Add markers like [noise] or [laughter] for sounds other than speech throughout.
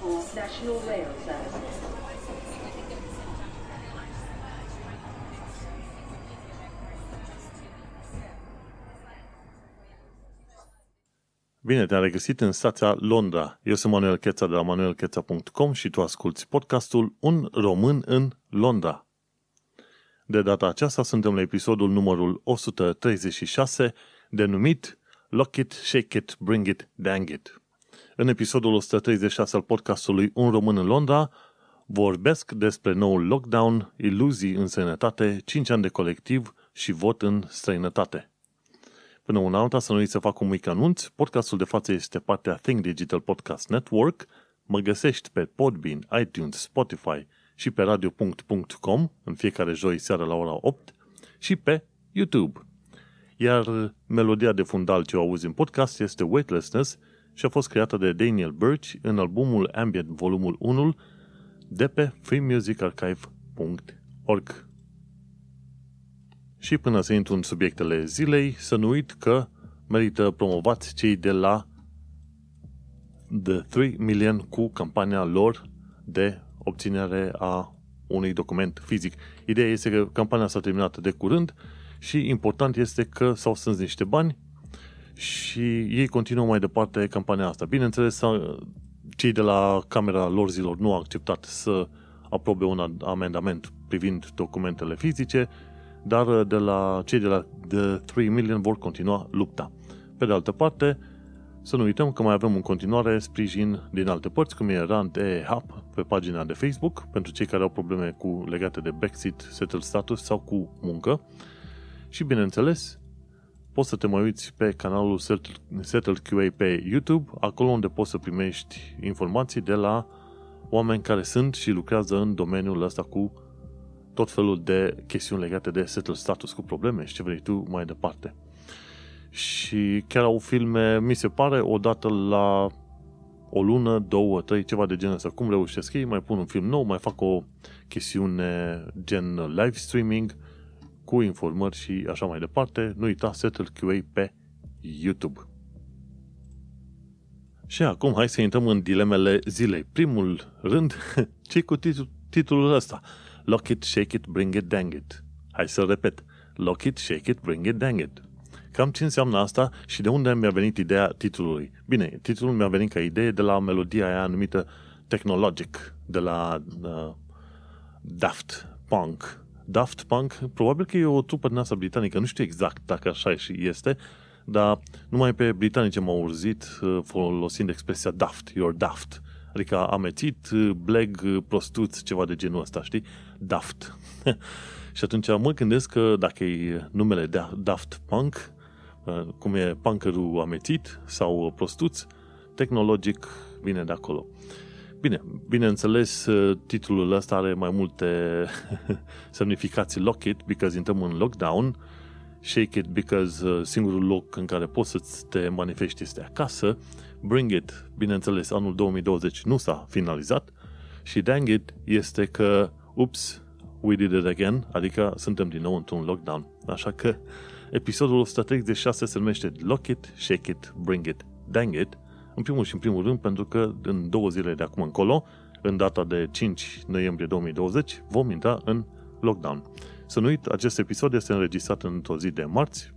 for National Rail Services. Bine te-am regăsit în stația Londra. Eu sunt Manuel Cheța de la manuelcheța.com și tu asculti podcastul Un român în Londra. De data aceasta suntem la episodul numărul 136, denumit Lock It, Shake It, Bring It, Dang It. În episodul 136 al podcastului Un român în Londra vorbesc despre noul lockdown, iluzii în sănătate, 5 ani de colectiv și vot în străinătate. Până una alta, să nu uiți să fac un mic anunț. Podcastul de față este partea Think Digital Podcast Network. Mă găsești pe Podbean, iTunes, Spotify și pe radio.com în fiecare joi seara la ora 8 și pe YouTube. Iar melodia de fundal ce o auzi în podcast este Weightlessness și a fost creată de Daniel Birch în albumul Ambient volumul 1 de pe freemusicarchive.org. Și până să intru în subiectele zilei, să nu uit că merită promovați cei de la The 3 Million cu campania lor de obținere a unui document fizic. Ideea este că campania s-a terminat de curând și important este că s-au strâns niște bani și ei continuă mai departe campania asta. Bineînțeles, cei de la Camera lor zilor nu au acceptat să aprobe un amendament privind documentele fizice dar uh, de la cei de la The 3 Million vor continua lupta. Pe de altă parte, să nu uităm că mai avem în continuare sprijin din alte părți, cum e Rand e Hub pe pagina de Facebook, pentru cei care au probleme cu legate de Brexit, settle status sau cu muncă. Și bineînțeles, poți să te mai uiți pe canalul Settle QA pe YouTube, acolo unde poți să primești informații de la oameni care sunt și lucrează în domeniul ăsta cu tot felul de chestiuni legate de settle status cu probleme și ce vrei tu mai departe. Și chiar au filme, mi se pare, odată la o lună, două, trei, ceva de genul ăsta. Cum reușesc ei, mai pun un film nou, mai fac o chestiune gen live streaming cu informări și așa mai departe. Nu uita Settle QA pe YouTube. Și acum hai să intrăm în dilemele zilei. Primul rând, [laughs] ce cu titlul ăsta? Lock it, shake it, bring it, dang it. Hai să repet. Lock it, shake it, bring it, dang it. Cam ce înseamnă asta și de unde mi-a venit ideea titlului? Bine, titlul mi-a venit ca idee de la melodia aia numită Technologic, de la uh, Daft Punk. Daft Punk, probabil că e o trupă din asta britanică, nu știu exact dacă așa și este, dar numai pe britanice m-au urzit uh, folosind expresia daft, you're daft. Adică amețit, bleg, prostuț, ceva de genul ăsta, știi? Daft. [laughs] și atunci mă gândesc că dacă e numele Daft Punk, uh, cum e punkerul amețit sau prostuț, tehnologic vine de acolo. Bine, bineînțeles, uh, titlul ăsta are mai multe [laughs] semnificații. Lock it, because intrăm în lockdown, shake it, because uh, singurul loc în care poți să te manifesti este acasă, Bring It, bineînțeles, anul 2020 nu s-a finalizat și Dang It este că, ups, we did it again, adică suntem din nou într-un lockdown. Așa că episodul 136 se numește Lock It, Shake It, Bring It, Dang It, în primul și în primul rând pentru că în două zile de acum încolo, în data de 5 noiembrie 2020, vom intra în lockdown. Să nu uit, acest episod este înregistrat într-o zi de marți,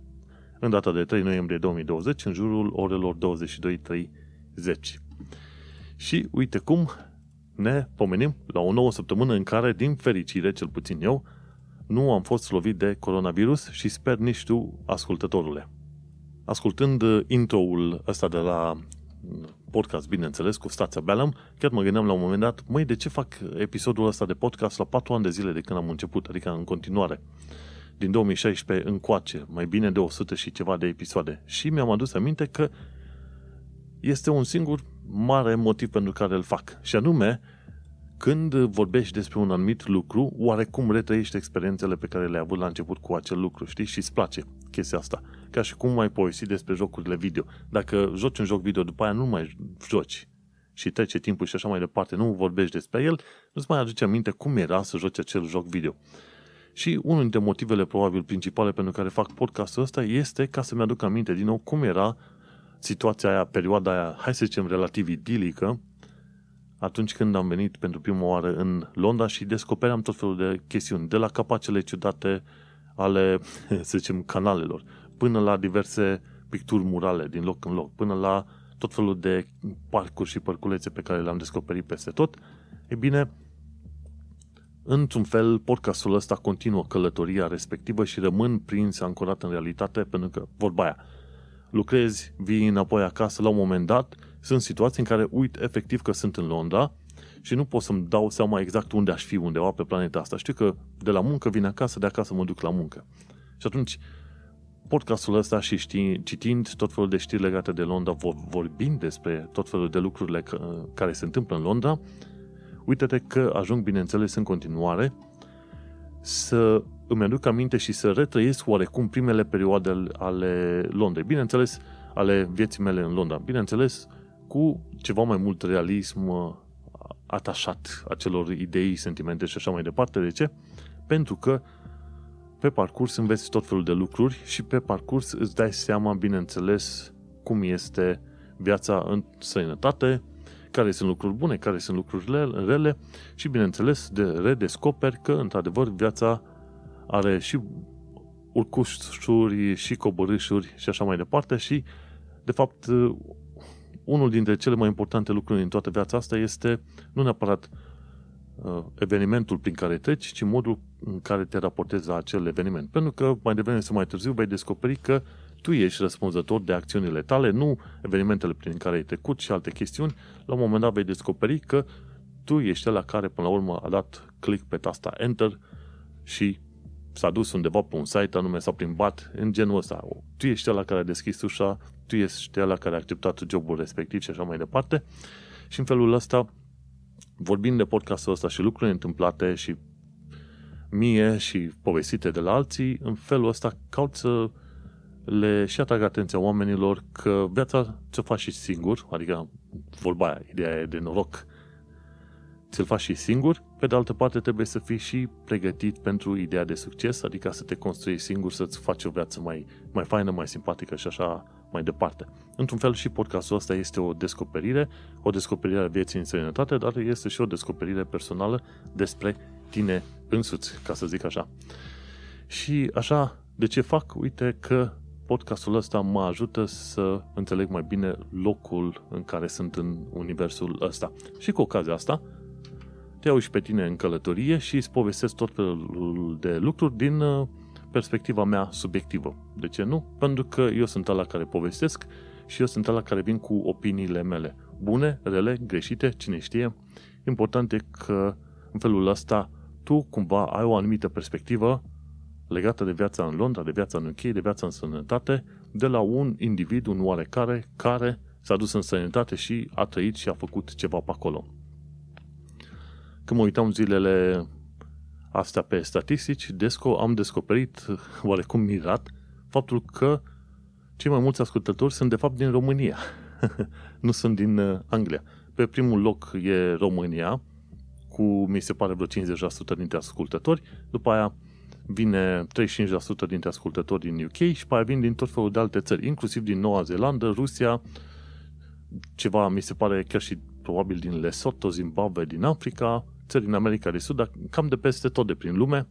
în data de 3 noiembrie 2020, în jurul orelor 22.30. Și uite cum ne pomenim la o nouă săptămână în care, din fericire, cel puțin eu, nu am fost lovit de coronavirus și sper nici tu, ascultătorule. Ascultând intro-ul ăsta de la podcast, bineînțeles, cu stația Bellam, chiar mă gândeam la un moment dat, măi, de ce fac episodul ăsta de podcast la 4 ani de zile de când am început, adică în continuare din 2016 încoace, mai bine de 100 și ceva de episoade. Și mi-am adus aminte că este un singur mare motiv pentru care îl fac. Și anume, când vorbești despre un anumit lucru, oarecum retrăiești experiențele pe care le-ai avut la început cu acel lucru, știi? Și îți place chestia asta. Ca și cum mai povesti despre jocurile video. Dacă joci un joc video, după aia nu mai joci și trece timpul și așa mai departe, nu vorbești despre el, nu-ți mai aduce aminte cum era să joci acel joc video. Și unul dintre motivele probabil principale pentru care fac podcastul ăsta este ca să-mi aduc aminte din nou cum era situația aia, perioada aia, hai să zicem, relativ idilică, atunci când am venit pentru prima oară în Londra și descopeream tot felul de chestiuni, de la capacele ciudate ale, [laughs] să zicem, canalelor, până la diverse picturi murale din loc în loc, până la tot felul de parcuri și părculețe pe care le-am descoperit peste tot, e bine, într-un fel, podcastul ăsta continuă călătoria respectivă și rămân prins, ancorat în realitate, pentru că, vorba aia, lucrezi, vii înapoi acasă, la un moment dat, sunt situații în care uit efectiv că sunt în Londra și nu pot să-mi dau seama exact unde aș fi undeva pe planeta asta. Știu că de la muncă vin acasă, de acasă mă duc la muncă. Și atunci, podcastul ăsta și știi, citind tot felul de știri legate de Londra, vorbind despre tot felul de lucrurile care se întâmplă în Londra, uite-te că ajung, bineînțeles, în continuare să îmi aduc aminte și să retrăiesc oarecum primele perioade ale Londrei. Bineînțeles, ale vieții mele în Londra. Bineînțeles, cu ceva mai mult realism uh, atașat acelor idei, sentimente și așa mai departe. De ce? Pentru că pe parcurs înveți tot felul de lucruri și pe parcurs îți dai seama, bineînțeles, cum este viața în sănătate, care sunt lucruri bune, care sunt lucrurile rele și, bineînțeles, de redescoperi că, într-adevăr, viața are și urcușuri și coborâșuri și așa mai departe și, de fapt, unul dintre cele mai importante lucruri în toată viața asta este nu neapărat uh, evenimentul prin care treci, ci modul în care te raportezi la acel eveniment. Pentru că mai devreme sau mai târziu vei descoperi că tu ești răspunzător de acțiunile tale, nu evenimentele prin care ai trecut și alte chestiuni. La un moment dat vei descoperi că tu ești la care până la urmă a dat click pe tasta Enter și s-a dus undeva pe un site anume sau prin bat, în genul ăsta. Tu ești la care a deschis ușa, tu ești la care a acceptat jobul respectiv și așa mai departe. Și în felul ăsta, vorbind de podcastul ăsta și lucruri întâmplate și mie și povestite de la alții, în felul ăsta caut să le și atrag atenția oamenilor că viața ce faci și singur, adică vorba aia, ideea e de noroc, ți-l faci și singur, pe de altă parte trebuie să fii și pregătit pentru ideea de succes, adică să te construi singur, să-ți faci o viață mai, mai faină, mai simpatică și așa mai departe. Într-un fel și podcastul ăsta este o descoperire, o descoperire a vieții în sănătate, dar este și o descoperire personală despre tine însuți, ca să zic așa. Și așa, de ce fac? Uite că podcastul ăsta mă ajută să înțeleg mai bine locul în care sunt în universul ăsta. Și cu ocazia asta, te iau și pe tine în călătorie și îți povestesc tot felul de lucruri din uh, perspectiva mea subiectivă. De ce nu? Pentru că eu sunt ala care povestesc și eu sunt ala care vin cu opiniile mele. Bune, rele, greșite, cine știe. Important e că în felul ăsta tu cumva ai o anumită perspectivă legată de viața în Londra, de viața în UK, de viața în sănătate, de la un individ, un oarecare, care s-a dus în sănătate și a trăit și a făcut ceva pe acolo. Când mă uitam zilele astea pe statistici, Desco am descoperit, [laughs] oarecum mirat, faptul că cei mai mulți ascultători sunt de fapt din România, [laughs] nu sunt din uh, Anglia. Pe primul loc e România, cu, mi se pare, vreo 50% dintre ascultători, după aia vine 35% dintre ascultători din UK și pe aia vin din tot felul de alte țări, inclusiv din Noua Zeelandă, Rusia, ceva, mi se pare, chiar și probabil din Lesotho, Zimbabwe, din Africa, țări din America de Sud, dar cam de peste tot de prin lume.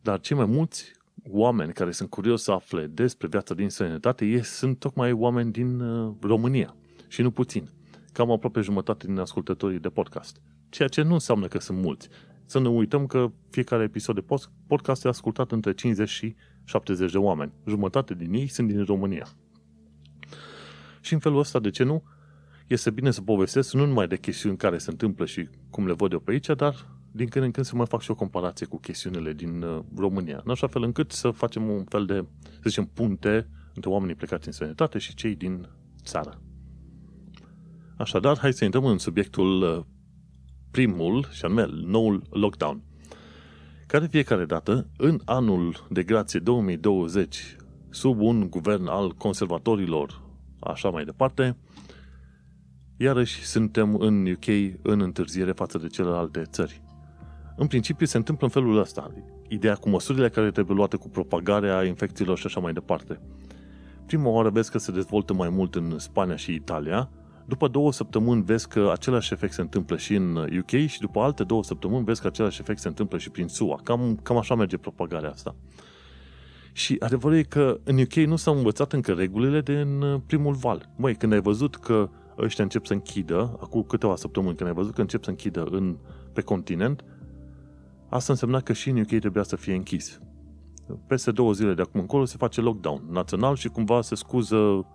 Dar cei mai mulți oameni care sunt curioși să afle despre viața din sănătate ei sunt tocmai oameni din uh, România și nu puțin. Cam aproape jumătate din ascultătorii de podcast. Ceea ce nu înseamnă că sunt mulți. Să ne uităm că fiecare episod de podcast e ascultat între 50 și 70 de oameni. Jumătate din ei sunt din România. Și în felul ăsta, de ce nu? Este bine să povestesc nu numai de chestiuni care se întâmplă și cum le văd eu pe aici, dar din când în când să mai fac și o comparație cu chestiunile din uh, România, în așa fel încât să facem un fel de, să zicem, punte între oamenii plecați în sănătate și cei din țară. Așadar, hai să intrăm în subiectul uh, primul, și anume noul lockdown, care fiecare dată, în anul de grație 2020, sub un guvern al conservatorilor, așa mai departe, iarăși suntem în UK în întârziere față de celelalte țări. În principiu se întâmplă în felul ăsta. Ideea cu măsurile care trebuie luate cu propagarea infecțiilor și așa mai departe. Prima oară vezi că se dezvoltă mai mult în Spania și Italia, după două săptămâni vezi că același efect se întâmplă și în UK și după alte două săptămâni vezi că același efect se întâmplă și prin SUA. Cam, cam așa merge propagarea asta. Și adevărul e că în UK nu s-au învățat încă regulile de în primul val. Măi, când ai văzut că ăștia încep să închidă, acum câteva săptămâni, când ai văzut că încep să închidă în, pe continent, asta însemna că și în UK trebuia să fie închis. Peste două zile de acum încolo se face lockdown național și cumva se scuză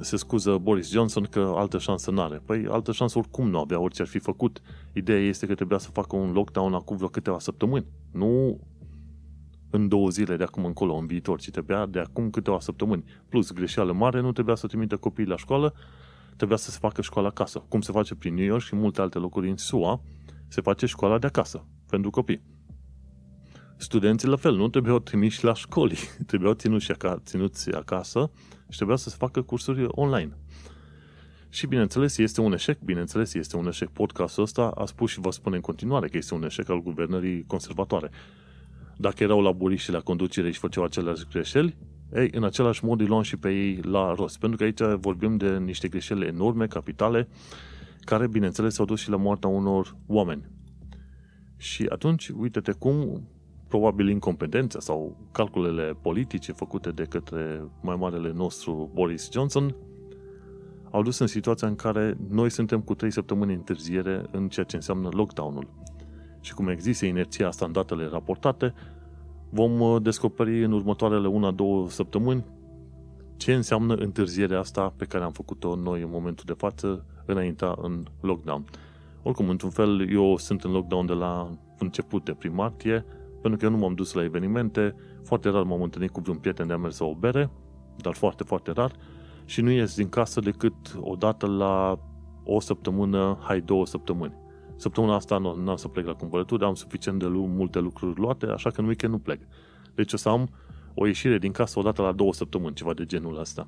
se scuză Boris Johnson că altă șansă nu are. Păi altă șansă oricum nu avea, orice ar fi făcut. Ideea este că trebuia să facă un lockdown acum vreo câteva săptămâni. Nu în două zile de acum încolo, în viitor, ci trebuia de acum câteva săptămâni. Plus, greșeală mare, nu trebuia să trimită copiii la școală, trebuia să se facă școala acasă. Cum se face prin New York și multe alte locuri în SUA, se face școala de acasă pentru copii. Studenții la fel, nu trebuiau trimiși la școli, [laughs] trebuiau ținuți, acasă, ținuți acasă și trebuia să se facă cursuri online. Și bineînțeles este un eșec, bineînțeles este un eșec. Podcastul ăsta a spus și vă spune în continuare că este un eșec al guvernării conservatoare. Dacă erau laburiști la conducere și făceau aceleași greșeli, ei, în același mod îi luam și pe ei la rost. Pentru că aici vorbim de niște greșeli enorme, capitale, care, bineînțeles, au dus și la moartea unor oameni. Și atunci, uite-te cum probabil incompetența sau calculele politice făcute de către mai marele nostru Boris Johnson au dus în situația în care noi suntem cu 3 săptămâni întârziere în ceea ce înseamnă lockdown-ul. Și cum există inerția asta în datele raportate, vom uh, descoperi în următoarele 1-2 săptămâni ce înseamnă întârzierea asta pe care am făcut-o noi în momentul de față înaintea în lockdown. Oricum, într-un fel, eu sunt în lockdown de la început de prin martie, pentru că eu nu m-am dus la evenimente, foarte rar m-am întâlnit cu vreun prieten de a mers o bere, dar foarte, foarte rar, și nu ies din casă decât o dată la o săptămână, hai două săptămâni. Săptămâna asta nu am să plec la cumpărături, am suficient de multe lucruri luate, așa că în weekend nu plec. Deci o să am o ieșire din casă o dată la două săptămâni, ceva de genul ăsta.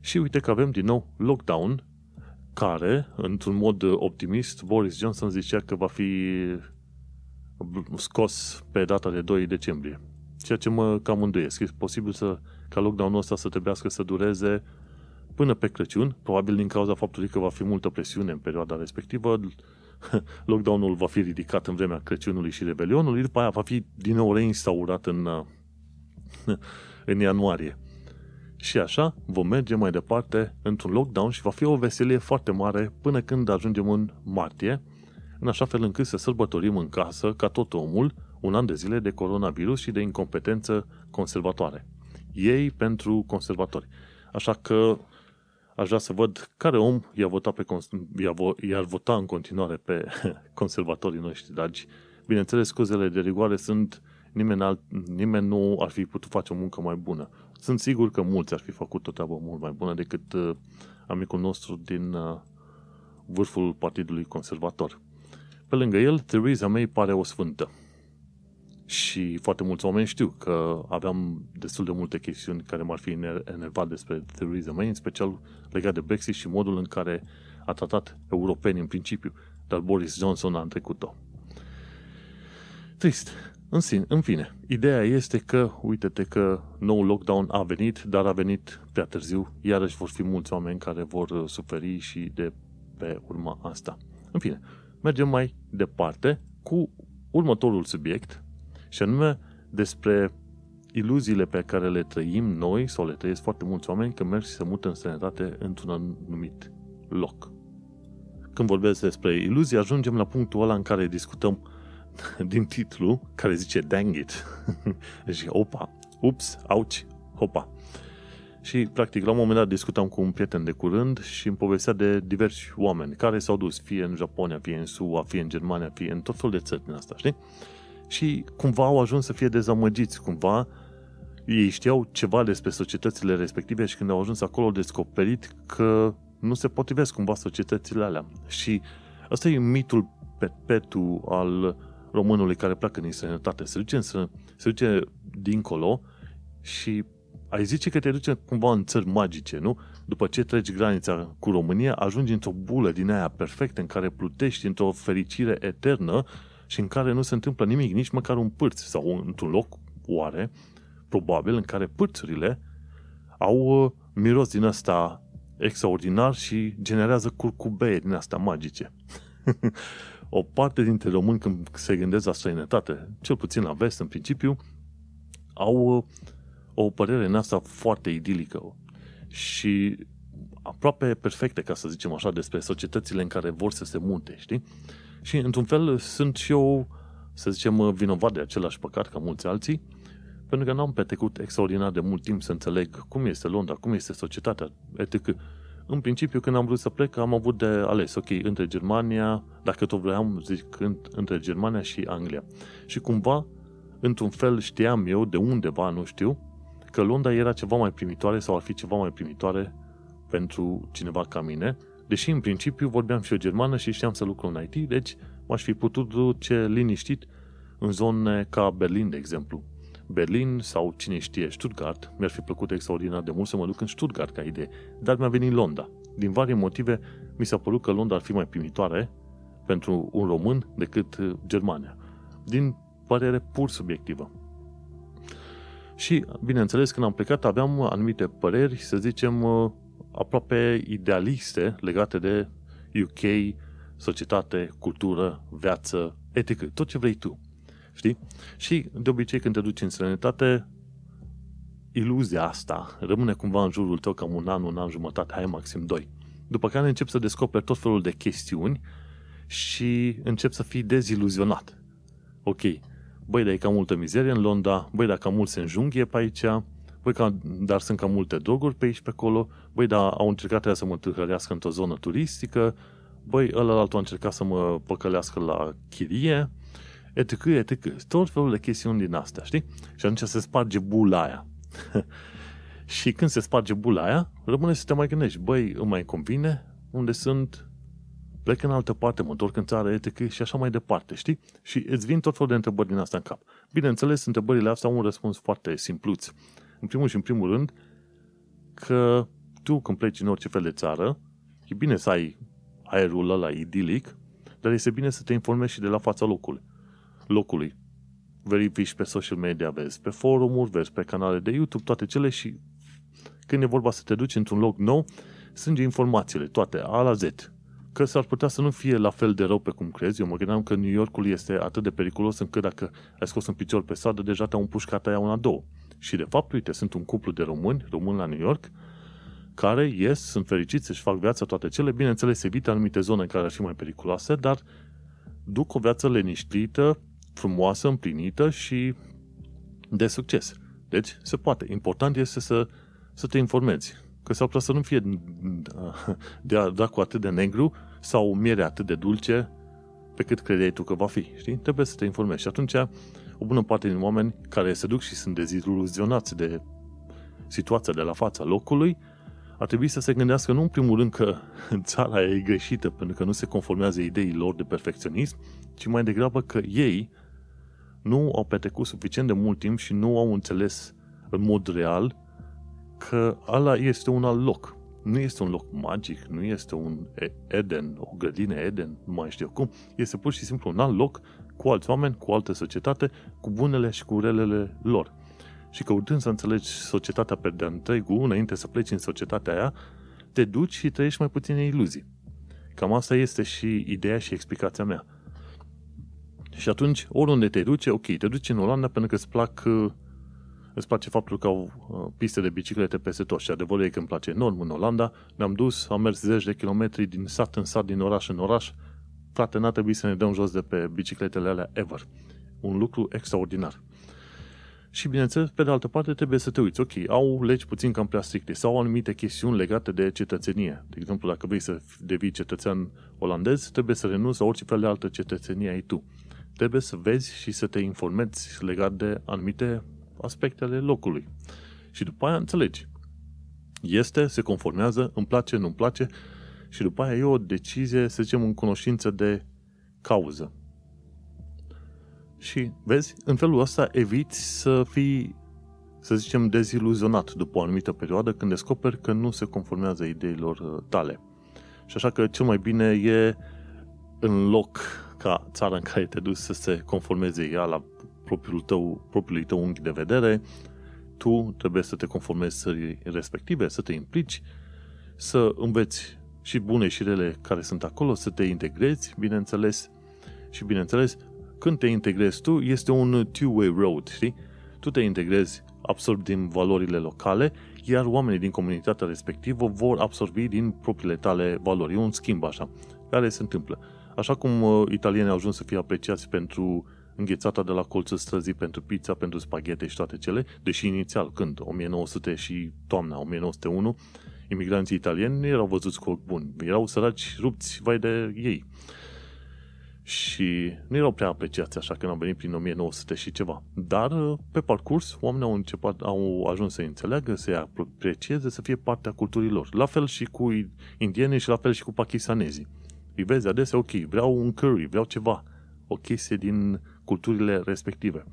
Și uite că avem din nou lockdown, care, într-un mod optimist, Boris Johnson zicea că va fi scos pe data de 2 decembrie. Ceea ce mă cam îndoiesc. E posibil să, ca lockdown-ul ăsta să trebuiască să dureze până pe Crăciun, probabil din cauza faptului că va fi multă presiune în perioada respectivă, [laughs] lockdown-ul va fi ridicat în vremea Crăciunului și Revelionului, după aia va fi din nou reinstaurat în, [laughs] în ianuarie. Și așa vom merge mai departe într-un lockdown și va fi o veselie foarte mare până când ajungem în martie, în așa fel încât să sărbătorim în casă, ca tot omul, un an de zile de coronavirus și de incompetență conservatoare. Ei pentru conservatori. Așa că aș vrea să văd care om i-a votat pe, i-ar vota în continuare pe [laughs] conservatorii noștri dragi. Bineînțeles, scuzele de rigoare sunt nimeni, alt, nimeni nu ar fi putut face o muncă mai bună. Sunt sigur că mulți ar fi făcut o treabă mult mai bună decât uh, amicul nostru din uh, vârful Partidului Conservator. Pe lângă el, Theresa May pare o sfântă. Și foarte mulți oameni știu că aveam destul de multe chestiuni care m-ar fi enervat despre Theresa May, în special legat de Brexit și modul în care a tratat europenii în principiu, dar Boris Johnson a întrecut-o. Trist. În, sine, în fine, ideea este că, uite-te că nou lockdown a venit, dar a venit prea târziu, iarăși vor fi mulți oameni care vor suferi și de pe urma asta. În fine, mergem mai departe cu următorul subiect, și anume despre iluziile pe care le trăim noi sau le trăiesc foarte mulți oameni când merg și se mută în străinătate într-un anumit loc. Când vorbesc despre iluzii, ajungem la punctul ăla în care discutăm [laughs] din titlu, care zice dang it. [laughs] deci, opa, ups, auci, hopa. Și, practic, la un moment dat discutam cu un prieten de curând și îmi povestea de diversi oameni care s-au dus fie în Japonia, fie în SUA, fie în Germania, fie în tot felul de țări din asta, știi? Și cumva au ajuns să fie dezamăgiți, cumva ei știau ceva despre societățile respective și când au ajuns acolo au descoperit că nu se potrivesc cumva societățile alea. Și ăsta e mitul perpetu al românului care pleacă din străinătate. Se duce, se duce dincolo și ai zice că te duce cumva în țări magice, nu? După ce treci granița cu România, ajungi într-o bulă din aia perfectă în care plutești într-o fericire eternă și în care nu se întâmplă nimic, nici măcar un pârț sau într-un loc, oare, probabil, în care pârțurile au uh, miros din ăsta extraordinar și generează curcubeie din astea magice. [laughs] o parte dintre români când se gândesc la străinătate, cel puțin la vest în principiu, au uh, o părere în asta foarte idilică și aproape perfecte, ca să zicem așa, despre societățile în care vor să se mute, știi? Și într-un fel sunt și eu, să zicem, vinovat de același păcat ca mulți alții, pentru că n-am petrecut extraordinar de mult timp să înțeleg cum este Londra, cum este societatea, etc. În principiu, când am vrut să plec, am avut de ales, ok, între Germania, dacă tot vreau, zic, între Germania și Anglia. Și cumva, într-un fel, știam eu, de undeva, nu știu, că Londra era ceva mai primitoare sau ar fi ceva mai primitoare pentru cineva ca mine, deși în principiu vorbeam și eu germană și știam să lucru în IT, deci m-aș fi putut duce liniștit în zone ca Berlin, de exemplu. Berlin sau cine știe, Stuttgart, mi-ar fi plăcut extraordinar de mult să mă duc în Stuttgart ca idee, dar mi-a venit Londra. Din vari motive, mi s-a părut că Londra ar fi mai primitoare pentru un român decât uh, Germania. Din părere pur subiectivă. Și, bineînțeles, când am plecat, aveam anumite păreri, să zicem, uh, aproape idealiste legate de UK, societate, cultură, viață, etică, tot ce vrei tu. Știi? Și de obicei când te duci în străinătate, iluzia asta rămâne cumva în jurul tău cam un an, un an jumătate, hai maxim doi. După care încep să descoperi tot felul de chestiuni și încep să fii deziluzionat. Ok, băi, dar e cam multă mizerie în Londra, băi, dar cam mult se înjunghie pe aici, băi, ca, dar sunt cam multe droguri pe aici, pe acolo, băi, dar au încercat să mă târhărească într-o zonă turistică, băi, ăla altul a încercat să mă păcălească la chirie, etc., etc. Tot felul de chestiuni din astea, știi? Și atunci se sparge bula aia. [laughs] și când se sparge bula aia, rămâne să te mai gândești, băi, îmi mai convine unde sunt, plec în altă parte, mă întorc în țară, etc. și așa mai departe, știi? Și îți vin tot felul de întrebări din astea în cap. Bineînțeles, întrebările astea au un răspuns foarte simpluț. În primul și în primul rând, că tu când pleci în orice fel de țară, e bine să ai aerul ăla idilic, dar este bine să te informezi și de la fața locului locului. Verifici pe social media, vezi pe forumuri, vezi pe canale de YouTube, toate cele și când e vorba să te duci într-un loc nou, strânge informațiile, toate, A la Z. Că s-ar putea să nu fie la fel de rău pe cum crezi. Eu mă gândeam că New Yorkul este atât de periculos încât dacă ai scos un picior pe stradă, deja te-au împușcat aia una, două. Și de fapt, uite, sunt un cuplu de români, români la New York, care ies, sunt fericiți să-și fac viața toate cele, bineînțeles, evită anumite zone care ar fi mai periculoase, dar duc o viață liniștită, frumoasă, împlinită și de succes. Deci, se poate. Important este să, să te informezi. Că s-ar putea să nu fie de da cu atât de negru sau miere atât de dulce pe cât credeai tu că va fi. Știi? Trebuie să te informezi. Și atunci, o bună parte din oameni care se duc și sunt deziluzionați de situația de la fața locului, ar trebui să se gândească nu în primul rând că [laughs] țara e greșită pentru că nu se conformează ideilor de perfecționism, ci mai degrabă că ei nu au petrecut suficient de mult timp și nu au înțeles în mod real că ala este un alt loc. Nu este un loc magic, nu este un Eden, o grădină Eden, nu mai știu cum. Este pur și simplu un alt loc cu alți oameni, cu altă societate, cu bunele și cu relele lor. Și căutând să înțelegi societatea pe de întregul, înainte să pleci în societatea aia, te duci și trăiești mai puține iluzii. Cam asta este și ideea și explicația mea. Și atunci, oriunde te duci, ok, te duci în Olanda pentru că îți plac uh, îți place faptul că au uh, piste de biciclete peste tot și adevărul e că îmi place enorm în Olanda. Ne-am dus, am mers zeci de kilometri din sat în sat, din oraș în oraș. Frate, n-a trebuit să ne dăm jos de pe bicicletele alea ever. Un lucru extraordinar. Și bineînțeles, pe de altă parte, trebuie să te uiți. Ok, au legi puțin cam prea stricte sau anumite chestiuni legate de cetățenie. De exemplu, dacă vrei să devii cetățean olandez, trebuie să renunți la orice fel de altă cetățenie ai tu trebuie să vezi și să te informezi legat de anumite aspecte ale locului. Și după aia înțelegi. Este, se conformează, îmi place, nu-mi place și după aia e o decizie, să zicem, în cunoștință de cauză. Și, vezi, în felul ăsta eviți să fii, să zicem, deziluzionat după o anumită perioadă când descoperi că nu se conformează ideilor uh, tale. Și așa că cel mai bine e în loc ca țara în care te duci să se conformeze ea la propriul tău, propriului tău unghi de vedere, tu trebuie să te conformezi țării respective, să te implici să înveți și bune și rele care sunt acolo, să te integrezi, bineînțeles, și bineînțeles, când te integrezi tu, este un two-way road, știi? Tu te integrezi, absorbi din valorile locale, iar oamenii din comunitatea respectivă vor absorbi din propriile tale valori. E un schimb așa, care se întâmplă. Așa cum uh, italienii au ajuns să fie apreciați pentru înghețata de la colțul străzii, pentru pizza, pentru spaghete și toate cele, deși inițial, când, 1900 și toamna 1901, imigranții italieni erau văzuți cu ochi buni. Erau săraci, rupți, vai de ei. Și nu erau prea apreciați așa când au venit prin 1900 și ceva. Dar, pe parcurs, oamenii au, început, au ajuns să înțeleagă, să-i aprecieze, să fie partea culturii lor. La fel și cu indienii și la fel și cu pakistanezii. Îi vezi adesea, ok, vreau un curry, vreau ceva, o chestie din culturile respective.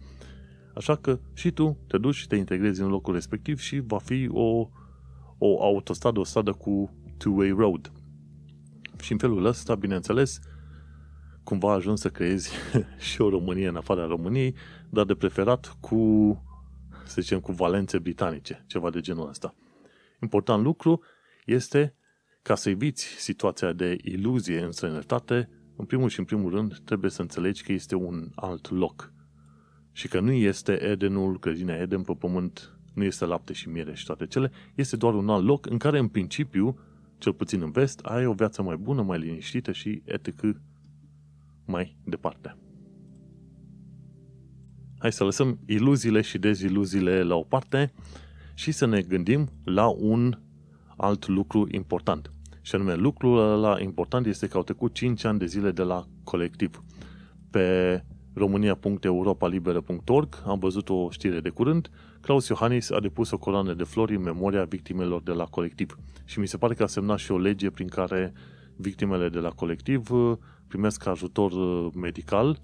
Așa că și tu te duci și te integrezi în locul respectiv și va fi o, o autostradă, o stradă cu two-way road. Și în felul ăsta, bineînțeles, cumva ajuns să creezi [laughs] și o Românie în afara României, dar de preferat cu, să zicem, cu valențe britanice, ceva de genul ăsta. Important lucru este ca să eviți situația de iluzie în străinătate, în primul și în primul rând trebuie să înțelegi că este un alt loc și că nu este Edenul, grădina Eden pe pământ, nu este lapte și miere și toate cele, este doar un alt loc în care în principiu, cel puțin în vest, ai o viață mai bună, mai liniștită și etc. mai departe. Hai să lăsăm iluziile și deziluziile la o parte și să ne gândim la un alt lucru important. Și anume, lucrul ăla important este că au trecut 5 ani de zile de la colectiv. Pe românia.europalibera.org am văzut o știre de curând, Claus Iohannis a depus o coloană de flori în memoria victimelor de la colectiv. Și mi se pare că a semnat și o lege prin care victimele de la colectiv uh, primesc ajutor uh, medical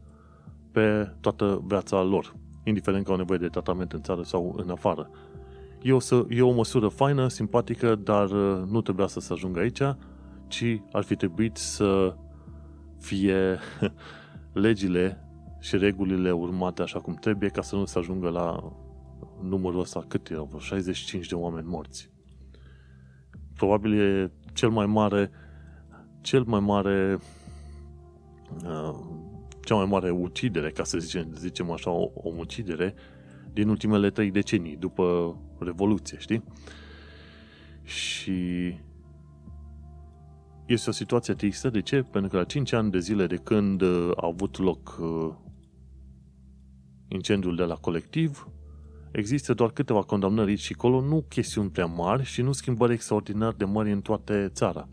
pe toată viața lor, indiferent că au nevoie de tratament în țară sau în afară. E o, să, e o măsură faină, simpatică, dar uh, nu trebuia să se ajungă aici, ci ar fi trebuit să fie [laughs] legile și regulile urmate așa cum trebuie ca să nu se ajungă la numărul ăsta, cât erau, 65 de oameni morți. Probabil e cel mai mare cel mai mare uh, cea mai mare ucidere, ca să zicem, zicem așa, o, o ucidere din ultimele trei decenii, după Revoluție, știi? Și este o situație tristă. De ce? Pentru că la 5 ani de zile de când uh, a avut loc uh, incendiul de la colectiv, există doar câteva condamnări și acolo, nu chestiuni prea mari și nu schimbări extraordinar de mari în toată țara.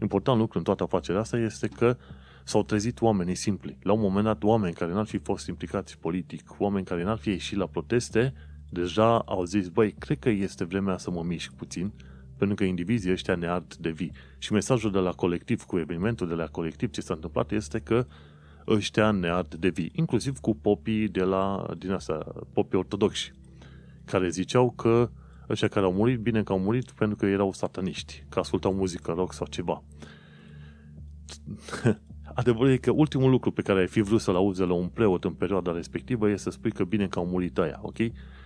Important lucru în toată afacerea asta este că s-au trezit oamenii simpli. La un moment dat, oameni care n-ar fi fost implicați politic, oameni care n-ar fi ieșit la proteste, deja au zis, băi, cred că este vremea să mă mișc puțin, pentru că indivizii ăștia ne ard de vii. Și mesajul de la colectiv, cu evenimentul de la colectiv, ce s-a întâmplat este că ăștia ne ard de vii, inclusiv cu popii de la, din asta, popii ortodoxi, care ziceau că ăștia care au murit, bine că au murit pentru că erau sataniști, că ascultau muzică rock sau ceva. [laughs] Adevărul e că ultimul lucru pe care ai fi vrut să-l auzi la un preot în perioada respectivă este să spui că bine că au murit aia, ok?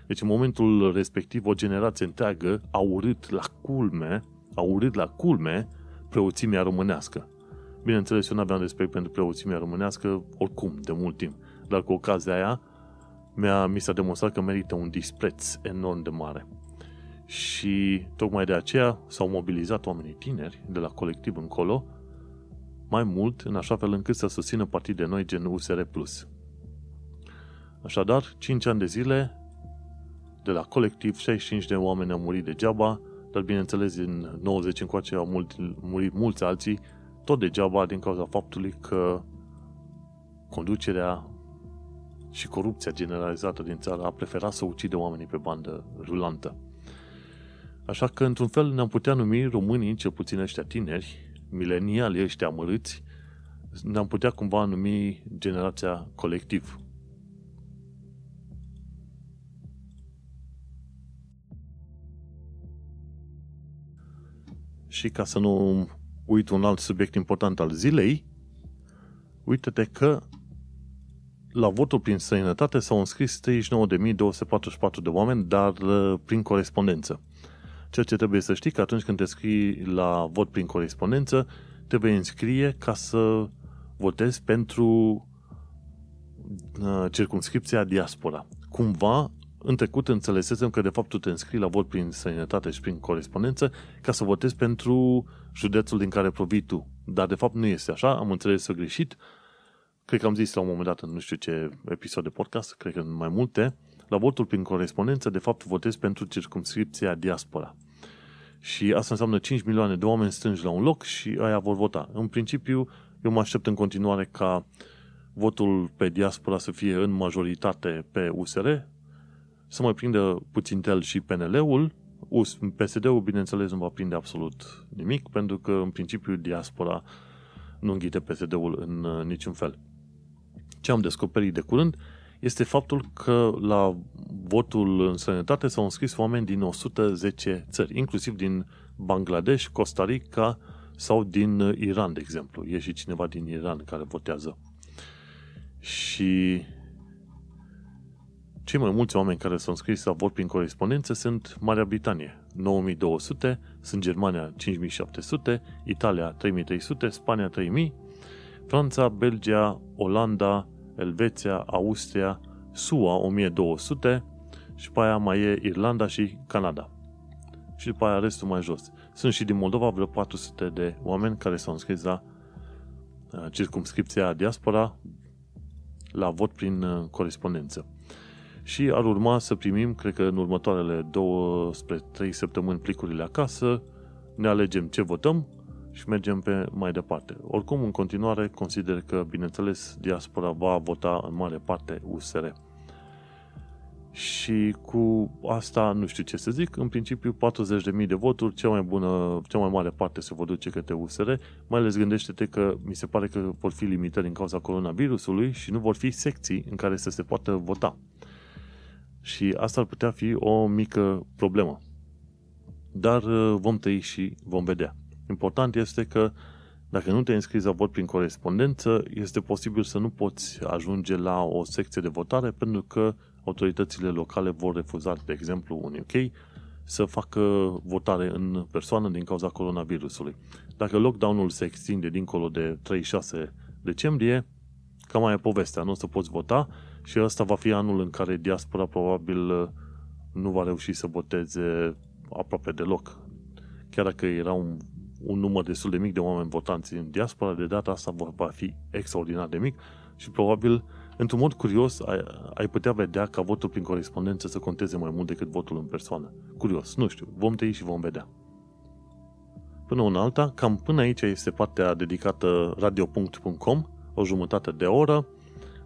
Deci în momentul respectiv o generație întreagă a urât la culme, a urât la culme preoțimea românească. Bineînțeles, eu nu aveam respect pentru preoțimea românească oricum, de mult timp. Dar cu ocazia aia, mi-a, mi s-a demonstrat că merită un dispreț enorm de mare. Și tocmai de aceea s-au mobilizat oamenii tineri de la colectiv încolo mai mult în așa fel încât să susțină partide noi gen USR+. Așadar, 5 ani de zile de la colectiv, 65 de oameni au murit degeaba, dar bineînțeles din 90 încoace au murit, murit mulți alții, tot degeaba din cauza faptului că conducerea și corupția generalizată din țară a preferat să ucide oamenii pe bandă rulantă. Așa că, într-un fel, ne-am putea numi românii, cel puțin ăștia tineri, mileniali ăștia amărâți, ne-am putea cumva numi generația colectiv. Și ca să nu uit un alt subiect important al zilei, uite-te că la votul prin străinătate s-au înscris 39.244 de oameni, dar uh, prin corespondență. Ceea ce trebuie să știi că atunci când te scrii la vot prin corespondență, te vei înscrie ca să votezi pentru uh, circumscripția diaspora. Cumva, în trecut înțelesesem că de fapt tu te înscrii la vot prin sănătate și prin corespondență ca să votezi pentru județul din care provii tu. Dar de fapt nu este așa, am înțeles greșit. Cred că am zis la un moment dat în nu știu ce episod de podcast, cred că în mai multe, la votul prin corespondență, de fapt, votezi pentru circumscripția diaspora. Și asta înseamnă 5 milioane de oameni strângi la un loc și aia vor vota. În principiu, eu mă aștept în continuare ca votul pe diaspora să fie în majoritate pe USR, să mai prindă puțin tel și PNL-ul, PSD-ul, bineînțeles, nu va prinde absolut nimic, pentru că, în principiu, diaspora nu înghite PSD-ul în uh, niciun fel. Ce am descoperit de curând este faptul că la votul în sănătate s-au înscris oameni din 110 țări, inclusiv din Bangladesh, Costa Rica sau din Iran, de exemplu. E și cineva din Iran care votează. Și cei mai mulți oameni care s-au înscris la vot prin corespondență sunt Marea Britanie, 9200, sunt Germania 5700, Italia 3300, Spania 3000, Franța, Belgia, Olanda, Elveția, Austria, SUA 1200 și pe aia mai e Irlanda și Canada. Și după aia restul mai jos. Sunt și din Moldova vreo 400 de oameni care s-au înscris la uh, circumscripția diaspora la vot prin uh, corespondență. Și ar urma să primim, cred că în următoarele două spre trei săptămâni plicurile acasă, ne alegem ce votăm și mergem pe mai departe. Oricum, în continuare, consider că, bineînțeles, diaspora va vota în mare parte USR. Și cu asta nu știu ce să zic, în principiu 40.000 de voturi, cea mai bună, cea mai mare parte se vor duce către USR, mai ales gândește-te că mi se pare că vor fi limitări din cauza coronavirusului și nu vor fi secții în care să se poată vota. Și asta ar putea fi o mică problemă. Dar uh, vom tăi și vom vedea. Important este că dacă nu te înscrii la vot prin corespondență, este posibil să nu poți ajunge la o secție de votare pentru că autoritățile locale vor refuza, de exemplu, în UK, să facă votare în persoană din cauza coronavirusului. Dacă lockdown-ul se extinde dincolo de 36 decembrie, cam mai e povestea, nu o să poți vota și ăsta va fi anul în care diaspora probabil nu va reuși să voteze aproape deloc. Chiar dacă era un un număr destul de mic de oameni votanți în diaspora, de data asta va fi extraordinar de mic și probabil, într-un mod curios, ai, ai putea vedea ca votul prin corespondență să conteze mai mult decât votul în persoană. Curios, nu știu, vom tăi și vom vedea. Până în alta, cam până aici este partea dedicată radio.com, o jumătate de oră,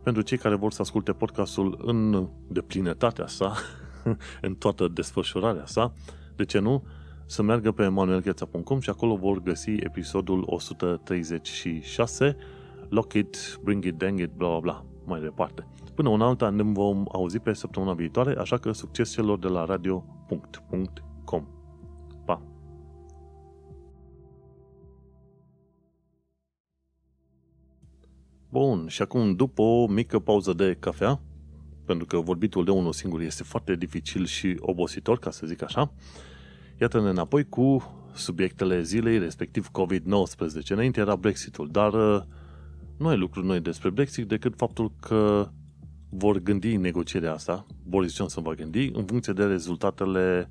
pentru cei care vor să asculte podcastul în deplinătatea sa, [laughs] în toată desfășurarea sa, de ce nu, să meargă pe manuelgheța.com și acolo vor găsi episodul 136 Lock it, bring it, dang it, bla bla bla, mai departe. Până un alta ne vom auzi pe săptămâna viitoare, așa că succes celor de la radio.com. Bun, și acum după o mică pauză de cafea, pentru că vorbitul de unul singur este foarte dificil și obositor, ca să zic așa, Iată-ne înapoi cu subiectele zilei, respectiv COVID-19. Înainte era Brexitul, dar uh, nu ai lucruri noi despre Brexit decât faptul că vor gândi negocierea asta, Boris Johnson va gândi, în funcție de rezultatele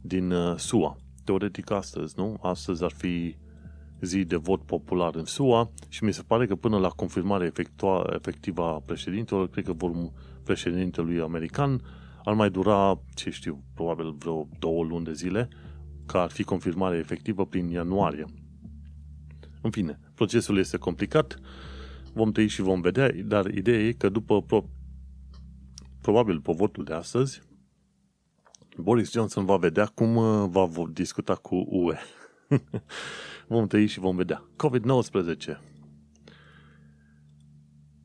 din uh, SUA. Teoretic astăzi, nu? Astăzi ar fi zi de vot popular în SUA și mi se pare că până la confirmare efectua, efectivă a președintelor, cred că vor președintelui american ar mai dura, ce știu, probabil vreo două luni de zile, ca ar fi confirmare efectivă prin ianuarie. În fine, procesul este complicat, vom tăi și vom vedea, dar ideea e că după pro- probabil pe votul de astăzi, Boris Johnson va vedea cum uh, va discuta cu UE. Vom tăi și vom vedea. COVID-19.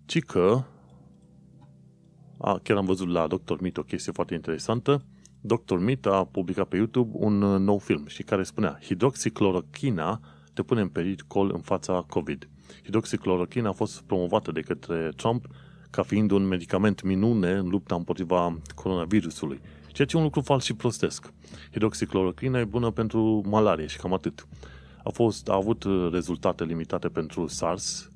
Cică a, chiar am văzut la Dr. Meat o chestie foarte interesantă. Dr. Meat a publicat pe YouTube un uh, nou film și care spunea hidroxiclorochina te pune în pericol în fața COVID. Hidroxiclorochina a fost promovată de către Trump ca fiind un medicament minune în lupta împotriva coronavirusului. Ceea ce e un lucru fals și prostesc. Hidroxicloroquina e bună pentru malarie și cam atât. A, fost, a avut uh, rezultate limitate pentru SARS,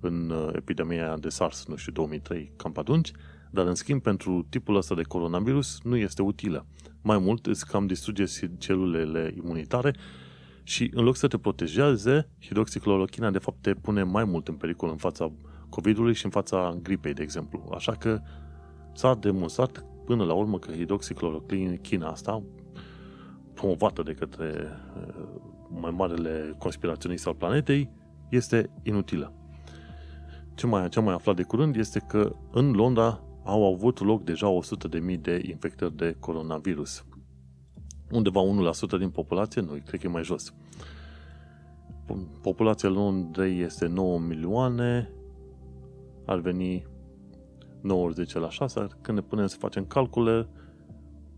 în uh, epidemia de SARS, nu știu, 2003, cam pe atunci, dar în schimb pentru tipul ăsta de coronavirus nu este utilă. Mai mult îți cam distruge celulele imunitare și în loc să te protejeze, hidroxiclorochina de fapt te pune mai mult în pericol în fața COVID-ului și în fața gripei, de exemplu. Așa că s-a demonstrat până la urmă că hidroxiclorochina asta, promovată de către uh, mai marele conspiraționist al planetei, este inutilă. Ce mai, ce mai aflat de curând este că în Londra au avut loc deja 100.000 de infectări de coronavirus. Undeva 1% din populație, nu, cred că e mai jos. Populația Londrei este 9 milioane, ar veni 90 la 6, când ne punem să facem calcule,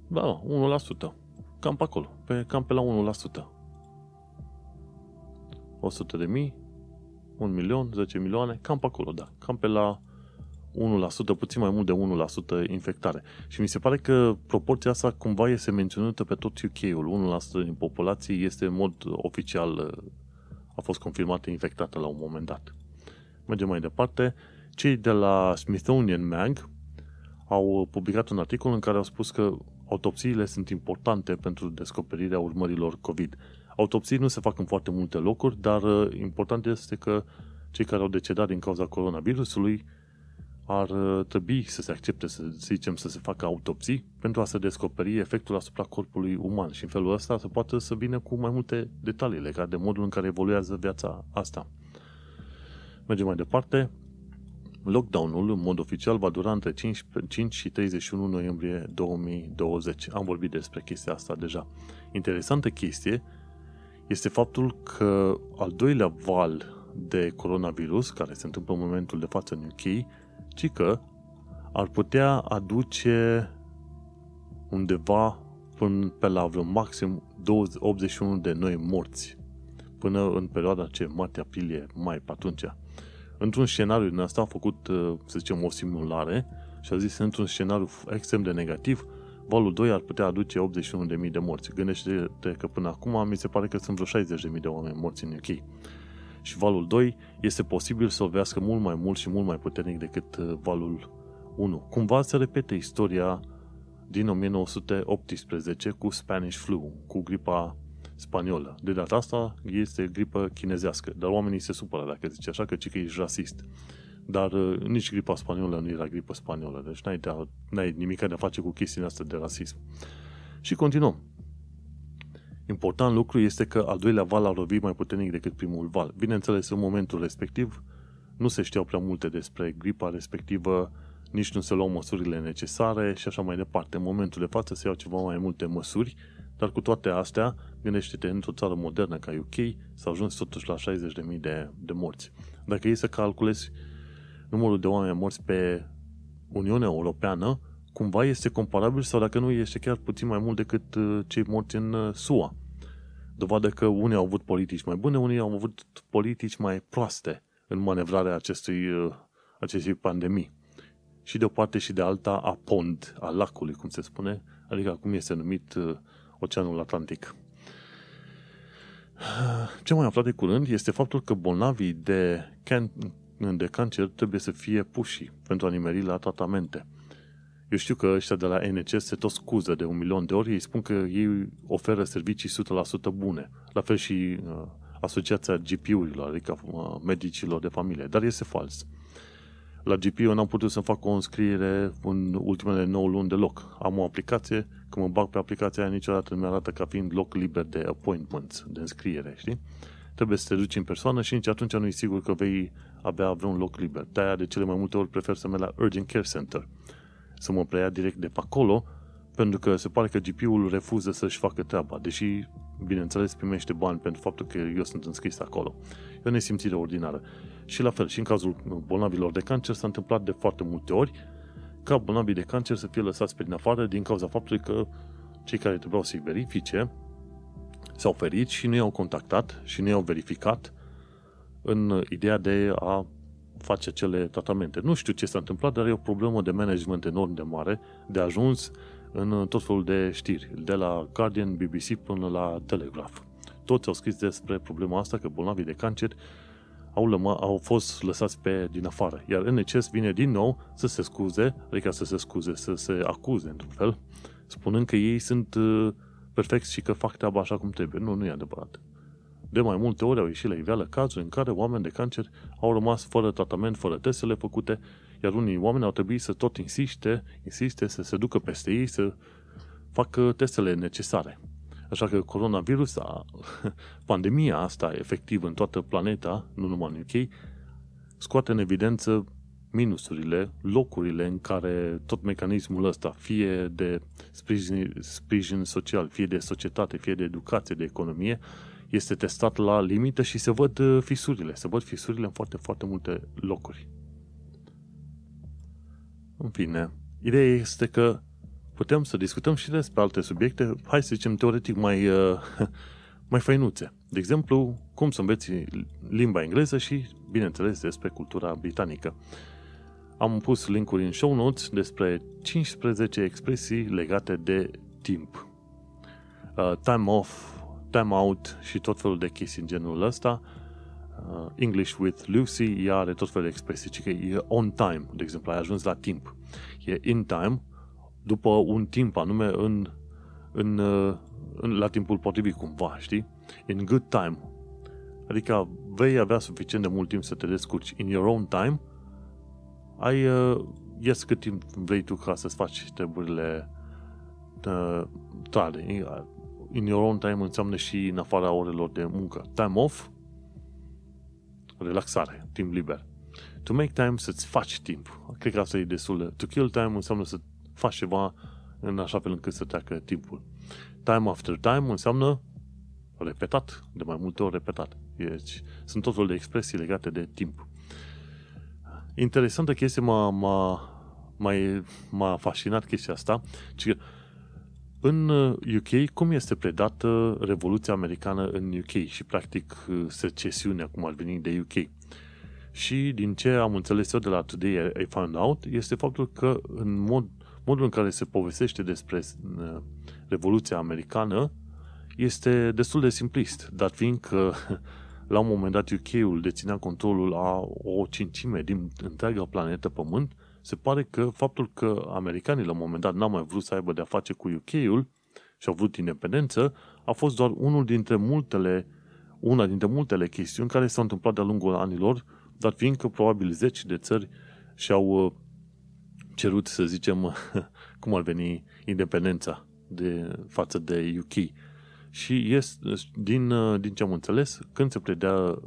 da, 1%. Cam pe acolo, pe, cam pe la 1%. 100 de mii, 1 milion, 10 milioane, cam pe acolo, da. Cam pe la 1%, puțin mai mult de 1% infectare. Și mi se pare că proporția asta cumva este menționată pe tot UK-ul. 1% din populație este în mod oficial a fost confirmată infectată la un moment dat. Mergem mai departe. Cei de la Smithsonian Mag au publicat un articol în care au spus că autopsiile sunt importante pentru descoperirea urmărilor COVID. Autopsii nu se fac în foarte multe locuri, dar uh, important este că cei care au decedat din cauza coronavirusului ar uh, trebui să se accepte, să zicem, să se facă autopsii pentru a se descoperi efectul asupra corpului uman și în felul ăsta se poate să vină cu mai multe detalii legate de modul în care evoluează viața asta. Mergem mai departe. Lockdown-ul, în mod oficial, va dura între 5, 5 și 31 noiembrie 2020. Am vorbit despre chestia asta deja. Interesantă chestie este faptul că al doilea val de coronavirus, care se întâmplă în momentul de față în UK, ci că ar putea aduce undeva până pe la vreo maxim 81 de noi morți până în perioada ce martie, aprilie, mai pe atunci. Într-un scenariu din asta a făcut, să zicem, o simulare și a zis într-un scenariu extrem de negativ, valul 2 ar putea aduce 81.000 de morți. Gândește-te că până acum mi se pare că sunt vreo 60.000 de oameni morți în UK. Și valul 2 este posibil să lovească mult mai mult și mult mai puternic decât uh, valul 1. Cumva se repete istoria din 1918 cu Spanish flu, cu gripa spaniolă. De data asta este gripă chinezească, dar oamenii se supără dacă zice așa că ci că ești rasist. Dar uh, nici gripa spaniolă nu era gripă spaniolă, deci n-ai, de, n-ai nimic de a face cu chestiile astea de rasism. Și continuăm. Important lucru este că al doilea val a lovit mai puternic decât primul val. Bineînțeles, în momentul respectiv nu se știau prea multe despre gripa respectivă, nici nu se luau măsurile necesare și așa mai departe. În momentul de față se iau ceva mai multe măsuri, dar cu toate astea, gândește-te, într-o țară modernă ca UK s-a ajuns totuși la 60.000 de, de morți. Dacă e să calculezi numărul de oameni morți pe Uniunea Europeană, cumva este comparabil sau dacă nu este chiar puțin mai mult decât uh, cei morți în uh, SUA. Dovadă că unii au avut politici mai bune, unii au avut politici mai proaste în manevrarea acestui, uh, acestei pandemii. Și de o parte și de alta a pond, a lacului, cum se spune, adică acum este numit Oceanul Atlantic. Ce mai aflat de curând este faptul că bolnavii de, can- de cancer trebuie să fie puși pentru a nimeri la tratamente. Eu știu că ăștia de la NHS se tot scuză de un milion de ori, ei spun că ei oferă servicii 100% bune. La fel și uh, Asociația GP-urilor, adică uh, medicilor de familie. Dar este fals. La GP eu n-am putut să fac o înscriere în ultimele 9 luni deloc. Am o aplicație, când mă bag pe aplicația aia niciodată nu mi arată ca fiind loc liber de appointments, de înscriere, știi? Trebuie să te duci în persoană și nici atunci nu e sigur că vei avea vreun loc liber. De-aia de cele mai multe ori prefer să merg la Urgent Care Center să mă preia direct de pe acolo, pentru că se pare că GP-ul refuză să-și facă treaba, deși, bineînțeles, primește bani pentru faptul că eu sunt înscris acolo. E o nesimțire ordinară. Și la fel, și în cazul bolnavilor de cancer s-a întâmplat de foarte multe ori ca bolnavii de cancer să fie lăsați pe din afară din cauza faptului că cei care trebuiau să-i verifice s-au ferit și nu i-au contactat și nu i-au verificat în ideea de a face acele tratamente. Nu știu ce s-a întâmplat, dar e o problemă de management enorm de mare, de ajuns în tot felul de știri, de la Guardian, BBC până la Telegraph. Toți au scris despre problema asta, că bolnavii de cancer au, lăma, au fost lăsați pe din afară. Iar NHS vine din nou să se scuze, adică să se scuze, să se acuze într-un fel, spunând că ei sunt uh, perfecți și că fac treaba așa cum trebuie. Nu, nu e adevărat. De mai multe ori au ieșit la iveală cazuri în care oameni de cancer au rămas fără tratament, fără testele făcute, iar unii oameni au trebuit să tot insiste, insiste să se ducă peste ei, să facă testele necesare. Așa că coronavirus, [laughs] pandemia asta efectiv în toată planeta, nu numai în UK, scoate în evidență minusurile, locurile în care tot mecanismul ăsta, fie de sprijin, sprijin social, fie de societate, fie de educație, de economie, este testat la limită și se văd uh, fisurile. Se văd fisurile în foarte, foarte multe locuri. În fine, ideea este că putem să discutăm și despre alte subiecte, hai să zicem teoretic mai, uh, [laughs] mai făinuțe. De exemplu, cum să înveți limba engleză și, bineînțeles, despre cultura britanică. Am pus linkuri în show notes despre 15 expresii legate de timp. Uh, time off, time out și tot felul de chestii în genul ăsta. Uh, English with Lucy, ea are tot felul de expresii, ci că e on time, de exemplu, ai ajuns la timp. E in time, după un timp anume în, în, uh, în, la timpul potrivit cumva, știi? In good time. Adică vei avea suficient de mult timp să te descurci. In your own time, ai uh, ies cât timp vrei tu ca să-ți faci treburile uh, tale. In your own time înseamnă și în afara orelor de muncă. Time off, relaxare, timp liber. To make time, să-ți faci timp. Cred că asta e destul de... To kill time înseamnă să faci ceva în așa fel încât să treacă timpul. Time after time înseamnă repetat, de mai multe ori repetat. Deci, sunt tot felul de expresii legate de timp. Interesantă chestie m-a, m-a, mai, m-a fascinat chestia asta, ci că în UK, uh, cum este predată Revoluția Americană în UK și, practic, uh, secesiunea, cum ar veni, de UK. Și din ce am înțeles eu de la Today I Found Out, este faptul că în mod, modul în care se povestește despre uh, Revoluția Americană este destul de simplist, dar fiindcă [laughs] la un moment dat UK-ul deținea controlul a o cincime din întreaga planetă Pământ, se pare că faptul că americanii la un moment dat n-au mai vrut să aibă de-a face cu UK-ul și au vrut independență, a fost doar unul dintre multele, una dintre multele chestiuni care s-au întâmplat de-a lungul anilor, dar fiindcă probabil zeci de țări și-au uh, cerut, să zicem, [laughs] cum ar veni independența de față de UK. Și este, din, uh, din ce am înțeles, când se predea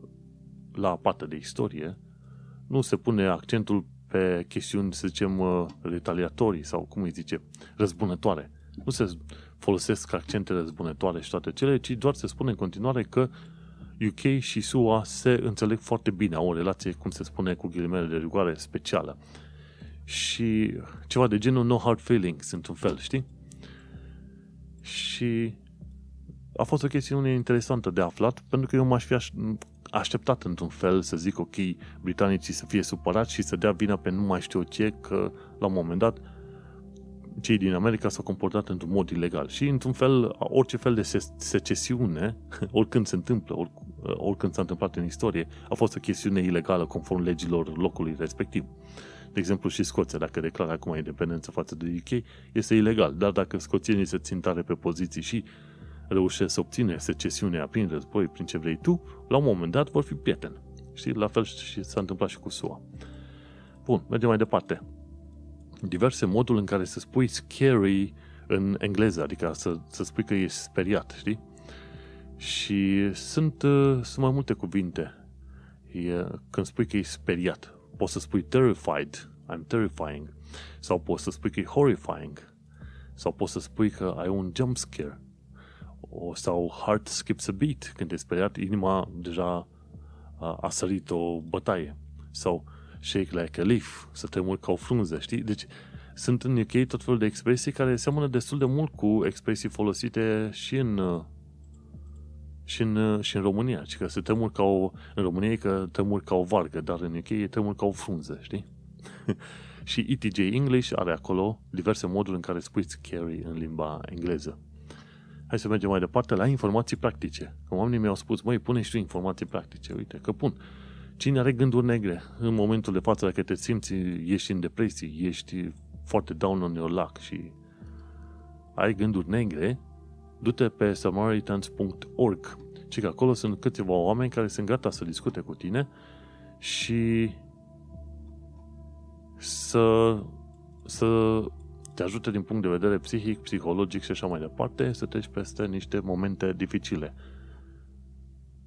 la partea de istorie, nu se pune accentul pe chestiuni, să zicem, uh, retaliatorii sau, cum îi zice, răzbunătoare. Nu se folosesc accente răzbunătoare și toate cele, ci doar se spune în continuare că UK și SUA se înțeleg foarte bine, au o relație, cum se spune, cu ghilimele de rigoare specială. Și ceva de genul no hard feelings, într-un fel, știi? Și a fost o chestiune interesantă de aflat, pentru că eu m-aș fi așteptat într-un fel să zic, ok, britanicii să fie supărați și să dea vina pe nu mai știu ce, că la un moment dat cei din America s-au comportat într-un mod ilegal. Și, într-un fel, orice fel de secesiune, [laughs] oricând se întâmplă, oric, oricând s-a întâmplat în istorie, a fost o chestiune ilegală conform legilor locului respectiv. De exemplu, și Scoția, dacă declară acum independență față de UK, este ilegal. Dar dacă scoțienii se țin tare pe poziții și reușesc să obține secesiunea prin război, prin ce vrei tu, la un moment dat vor fi prieteni. Știi? La fel și s-a întâmplat și cu SUA. Bun, mergem mai departe. Diverse moduri în care să spui scary în engleză, adică să, să spui că ești speriat, știi? Și sunt, uh, sunt mai multe cuvinte. E, când spui că ești speriat, poți să spui terrified, I'm terrifying, sau poți să spui că e horrifying, sau poți să spui că ai un jump scare, o, sau heart skips a beat, când te speriat, inima deja a, a sărit o bătaie. Sau shake like a leaf, să te mult ca o frunză, știi? Deci sunt în UK tot felul de expresii care seamănă destul de mult cu expresii folosite și în și în, și în România. Ci că se tremur ca o, în România e că tremur ca o vargă, dar în UK e tremur ca o frunză, știi? [laughs] Și ETJ English are acolo diverse moduri în care spui scary în limba engleză. Hai să mergem mai departe la informații practice. Că oamenii mi-au spus, măi, pune și tu informații practice. Uite, că pun. Cine are gânduri negre în momentul de față, dacă te simți, ești în depresie, ești foarte down on your luck și ai gânduri negre, du-te pe samaritans.org și că acolo sunt câțiva oameni care sunt gata să discute cu tine și să, să te ajute din punct de vedere psihic, psihologic și așa mai departe să treci peste niște momente dificile.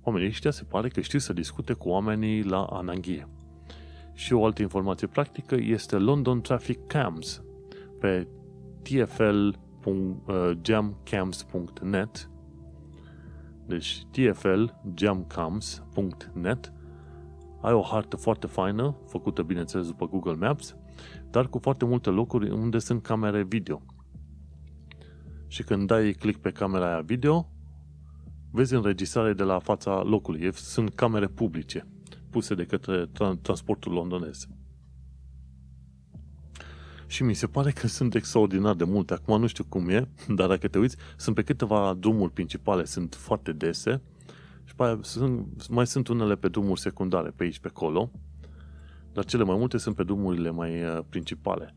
Oamenii ăștia se pare că știu să discute cu oamenii la ananghie. Și o altă informație practică este London Traffic Cams pe tfl.jamcams.net deci tfljamcams.net ai o hartă foarte faină, făcută bineînțeles după Google Maps, dar cu foarte multe locuri unde sunt camere video. Și când dai click pe camera aia video, vezi înregistrare de la fața locului. Sunt camere publice puse de către transportul londonez. Și mi se pare că sunt extraordinar de multe. Acum nu știu cum e, [laughs] dar dacă te uiți, sunt pe câteva drumuri principale, sunt foarte dese. Și pe aia sunt, mai sunt unele pe drumuri secundare, pe aici, pe acolo, dar cele mai multe sunt pe drumurile mai uh, principale.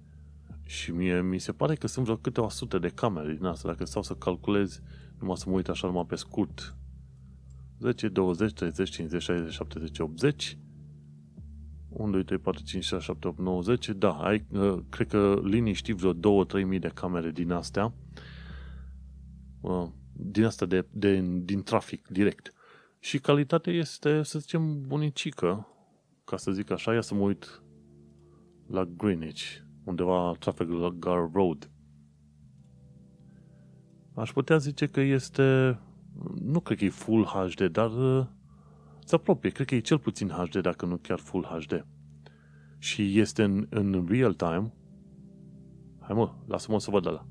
Și mie mi se pare că sunt vreo câteva sute de camere din asta, dacă stau să calculez, numai să mă uit așa numai pe scurt, 10, 20, 30, 50, 60, 70, 80, 1, 2, 3, 4, 5, 6, 7, 8, 9, 10, da, ai, uh, cred că liniștit vreo 2-3 mii de camere din astea, uh, din asta de, de, din trafic direct. Și calitatea este, să zicem, bunicică, ca să zic așa, ia să mă uit la Greenwich, undeva Trafalgar Road. Aș putea zice că este, nu cred că e Full HD, dar uh, se apropie. Cred că e cel puțin HD, dacă nu chiar Full HD. Și este în, în real time. Hai mă, lasă-mă să văd ăla.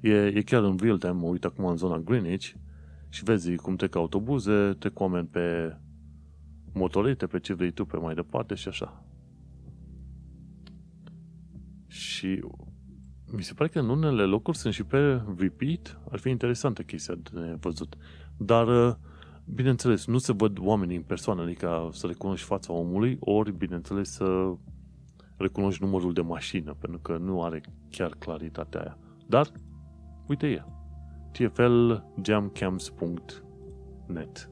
E, e chiar în real time, mă uit acum în zona Greenwich și vezi cum trec autobuze, trec oameni pe motorete, pe ce vrei tu, pe mai departe și așa. Și mi se pare că în unele locuri sunt și pe repeat. Ar fi interesantă chestia de văzut. Dar uh, bineînțeles, nu se văd oamenii în persoană, adică să recunoști fața omului, ori, bineînțeles, să recunoști numărul de mașină, pentru că nu are chiar claritatea aia. Dar, uite e. tfljamcams.net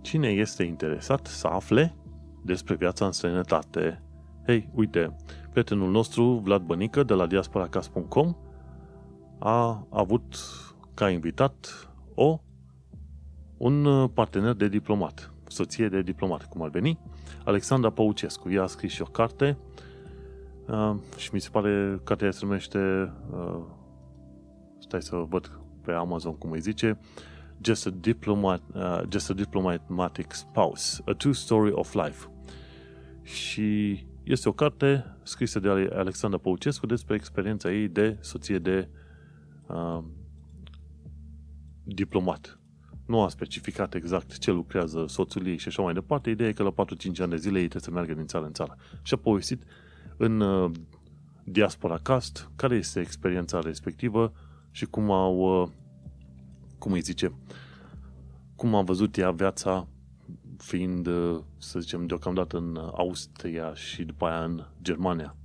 Cine este interesat să afle despre viața în străinătate? Hei, uite, prietenul nostru, Vlad Bănică, de la diasporacas.com, a avut ca invitat o, un uh, partener de diplomat, soție de diplomat, cum ar veni, Alexandra Păucescu. Ea a scris și o carte uh, și mi se pare cartea se numește uh, stai să văd pe Amazon cum îi zice Just a, diplomat, uh, Just a Diplomatic Spouse, A True Story of Life. Și este o carte scrisă de Alexandra Păucescu despre experiența ei de soție de uh, diplomat. Nu a specificat exact ce lucrează soțul ei și așa mai departe. Ideea e că la 4-5 ani de zile ei trebuie să meargă din țară în țară. Și a povestit în uh, Diaspora Cast care este experiența respectivă și cum au, uh, cum îi zice, cum a văzut ea viața fiind, uh, să zicem, deocamdată în Austria și după aia în Germania.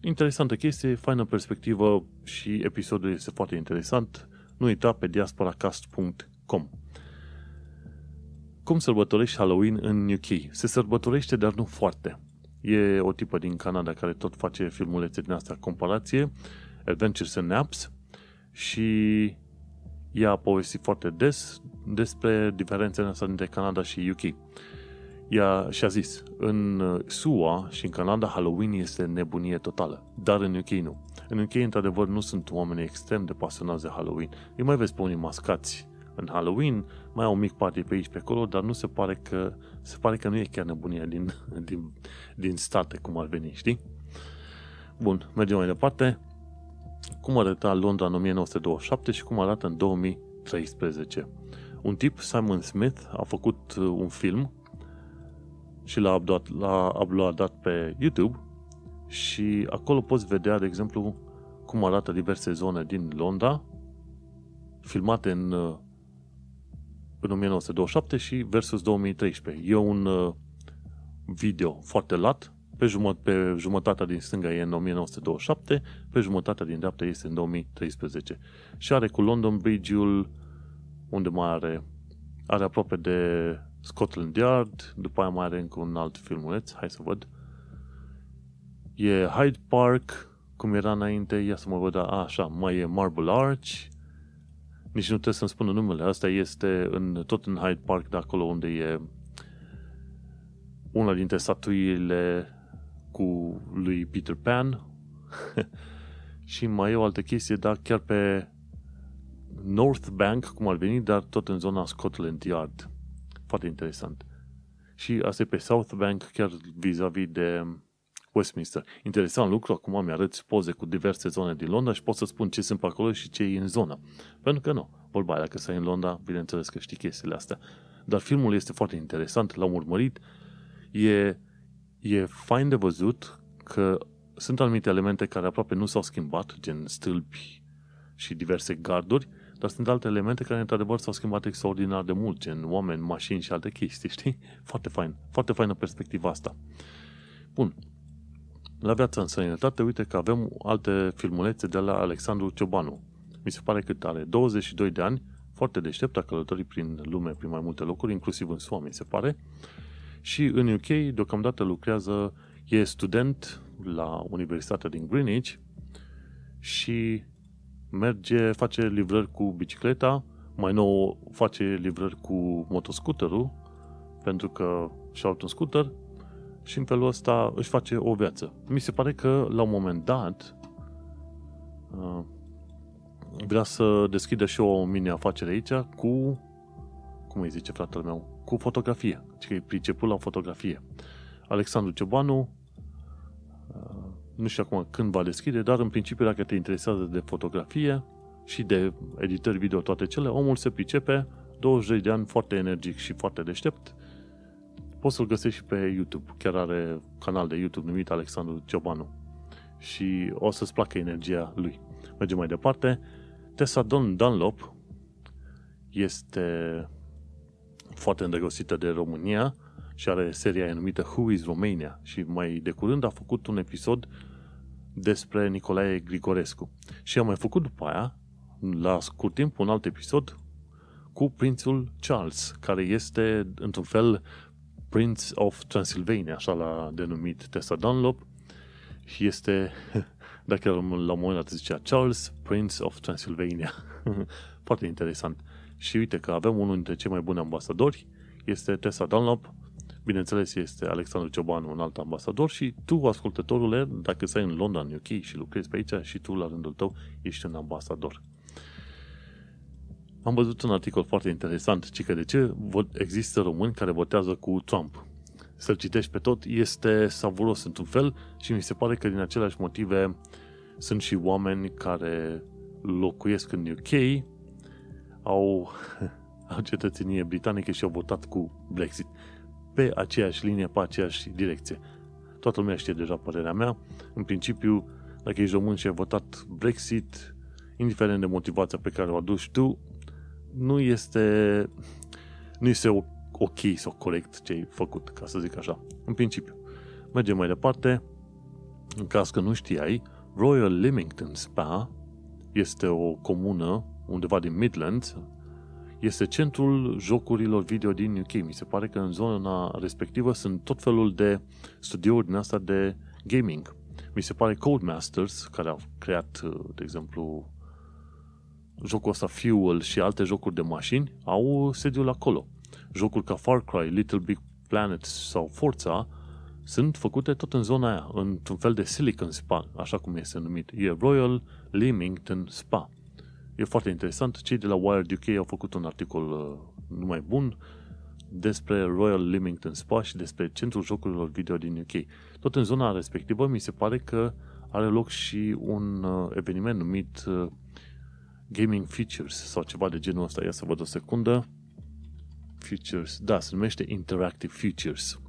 Interesantă chestie, faină perspectivă și episodul este foarte interesant nu uita pe diasporacast.com Cum sărbătorești Halloween în UK? Se sărbătorește, dar nu foarte. E o tipă din Canada care tot face filmulețe din asta comparație, Adventures and Naps, și ea a povestit foarte des despre diferențele astea dintre Canada și UK. Ea și-a zis, în SUA și în Canada Halloween este nebunie totală, dar în UK nu. În UK, într-adevăr, nu sunt oameni extrem de pasionați de Halloween. Îi mai vezi pe unii mascați în Halloween, mai au un mic party pe aici, pe acolo, dar nu se pare că, se pare că nu e chiar nebunia din, [laughs] din, din state, cum ar veni, știi? Bun, mergem mai departe. Cum arăta Londra în 1927 și cum arată în 2013. Un tip, Simon Smith, a făcut uh, un film și l-a uploadat, l-a uploadat pe YouTube și acolo poți vedea, de exemplu, cum arată diverse zone din Londra, filmate în, în 1927 și versus 2013. E un uh, video foarte lat, pe, jumăt, pe jumătatea din stânga e în 1927, pe jumătatea din dreapta este în 2013. Și are cu London Bridge-ul, unde mai are, are aproape de Scotland Yard, după aia mai are încă un alt filmuleț, hai să văd. E Hyde Park, cum era înainte, ia să mă văd, a, așa, mai e Marble Arch, nici nu trebuie să-mi spună numele, asta este în, tot în Hyde Park, de acolo unde e una dintre statuile cu lui Peter Pan [laughs] și mai e o altă chestie, dar chiar pe North Bank, cum ar veni, dar tot în zona Scotland Yard. Foarte interesant. Și asta e pe South Bank, chiar vis-a-vis de Westminster. Interesant lucru, acum mi-arăți poze cu diverse zone din Londra și pot să spun ce sunt pe acolo și ce e în zonă. Pentru că nu, vorba aia, dacă stai în Londra, bineînțeles că știi chestiile astea. Dar filmul este foarte interesant, l-am urmărit, e, e fain de văzut că sunt anumite elemente care aproape nu s-au schimbat, gen stâlpi și diverse garduri, dar sunt alte elemente care, într-adevăr, s-au schimbat extraordinar de mult, gen oameni, mașini și alte chestii, știi? Foarte fain. Foarte faină perspectiva asta. Bun. La viața în sănătate, uite că avem alte filmulețe de la Alexandru Ciobanu. Mi se pare că are 22 de ani, foarte deștept, a călătorit prin lume, prin mai multe locuri, inclusiv în SUA, mi se pare. Și în UK, deocamdată lucrează, e student la Universitatea din Greenwich și merge, face livrări cu bicicleta, mai nou face livrări cu motoscooterul, pentru că și-a un scooter și în felul ăsta își face o viață. Mi se pare că la un moment dat uh, vrea să deschidă și o mini-afacere aici cu, cum îi zice fratele meu, cu fotografie. Deci că e priceput la fotografie. Alexandru Ciobanu uh, nu știu acum când va deschide, dar în principiu dacă te interesează de fotografie și de editări video, toate cele, omul se pricepe, 20 de ani, foarte energic și foarte deștept. Poți să-l găsești și pe YouTube. Chiar are canal de YouTube numit Alexandru Ciobanu. Și o să-ți placă energia lui. Mergem mai departe. Tessa Don Dunlop este foarte îndrăgostită de România și are seria numită Who is Romania și mai de curând a făcut un episod despre Nicolae Grigorescu. Și am mai făcut după aia, la scurt timp, un alt episod cu prințul Charles, care este, într-un fel, Prince of Transylvania, așa l-a denumit Tessa Dunlop, și este, [laughs] dacă la un moment dat zicea Charles, Prince of Transylvania. [laughs] Foarte interesant. Și uite că avem unul dintre cei mai buni ambasadori, este Tessa Dunlop, bineînțeles este Alexandru Ciobanu, un alt ambasador și tu, ascultătorule, dacă stai în Londra, în UK și lucrezi pe aici și tu, la rândul tău, ești un ambasador. Am văzut un articol foarte interesant, ci că de ce există români care votează cu Trump. Să-l citești pe tot este savuros într-un fel și mi se pare că din aceleași motive sunt și oameni care locuiesc în UK, au, [laughs] au cetățenie britanică și au votat cu Brexit. Pe aceeași linie, pe aceeași direcție. Toată lumea știe deja părerea mea. În principiu, dacă ești român și ai votat Brexit, indiferent de motivația pe care o aduci tu, nu este, nu este ok sau corect ce ai făcut, ca să zic așa, în principiu. Mergem mai departe. În caz că nu știai, Royal Leamington Spa este o comună undeva din Midlands, este centrul jocurilor video din UK. Mi se pare că în zona respectivă sunt tot felul de studiouri din asta de gaming. Mi se pare Codemasters, care au creat, de exemplu, jocul ăsta Fuel și alte jocuri de mașini au sediul acolo. Jocuri ca Far Cry, Little Big Planet sau Forza sunt făcute tot în zona aia, într-un fel de Silicon Spa, așa cum este numit. E Royal Leamington Spa. E foarte interesant. Cei de la Wired UK au făcut un articol uh, numai bun despre Royal Leamington Spa și despre centrul jocurilor video din UK. Tot în zona respectivă mi se pare că are loc și un uh, eveniment numit uh, Gaming Features sau ceva de genul ăsta. Ia să văd o secundă. Features. Da, se numește Interactive Features.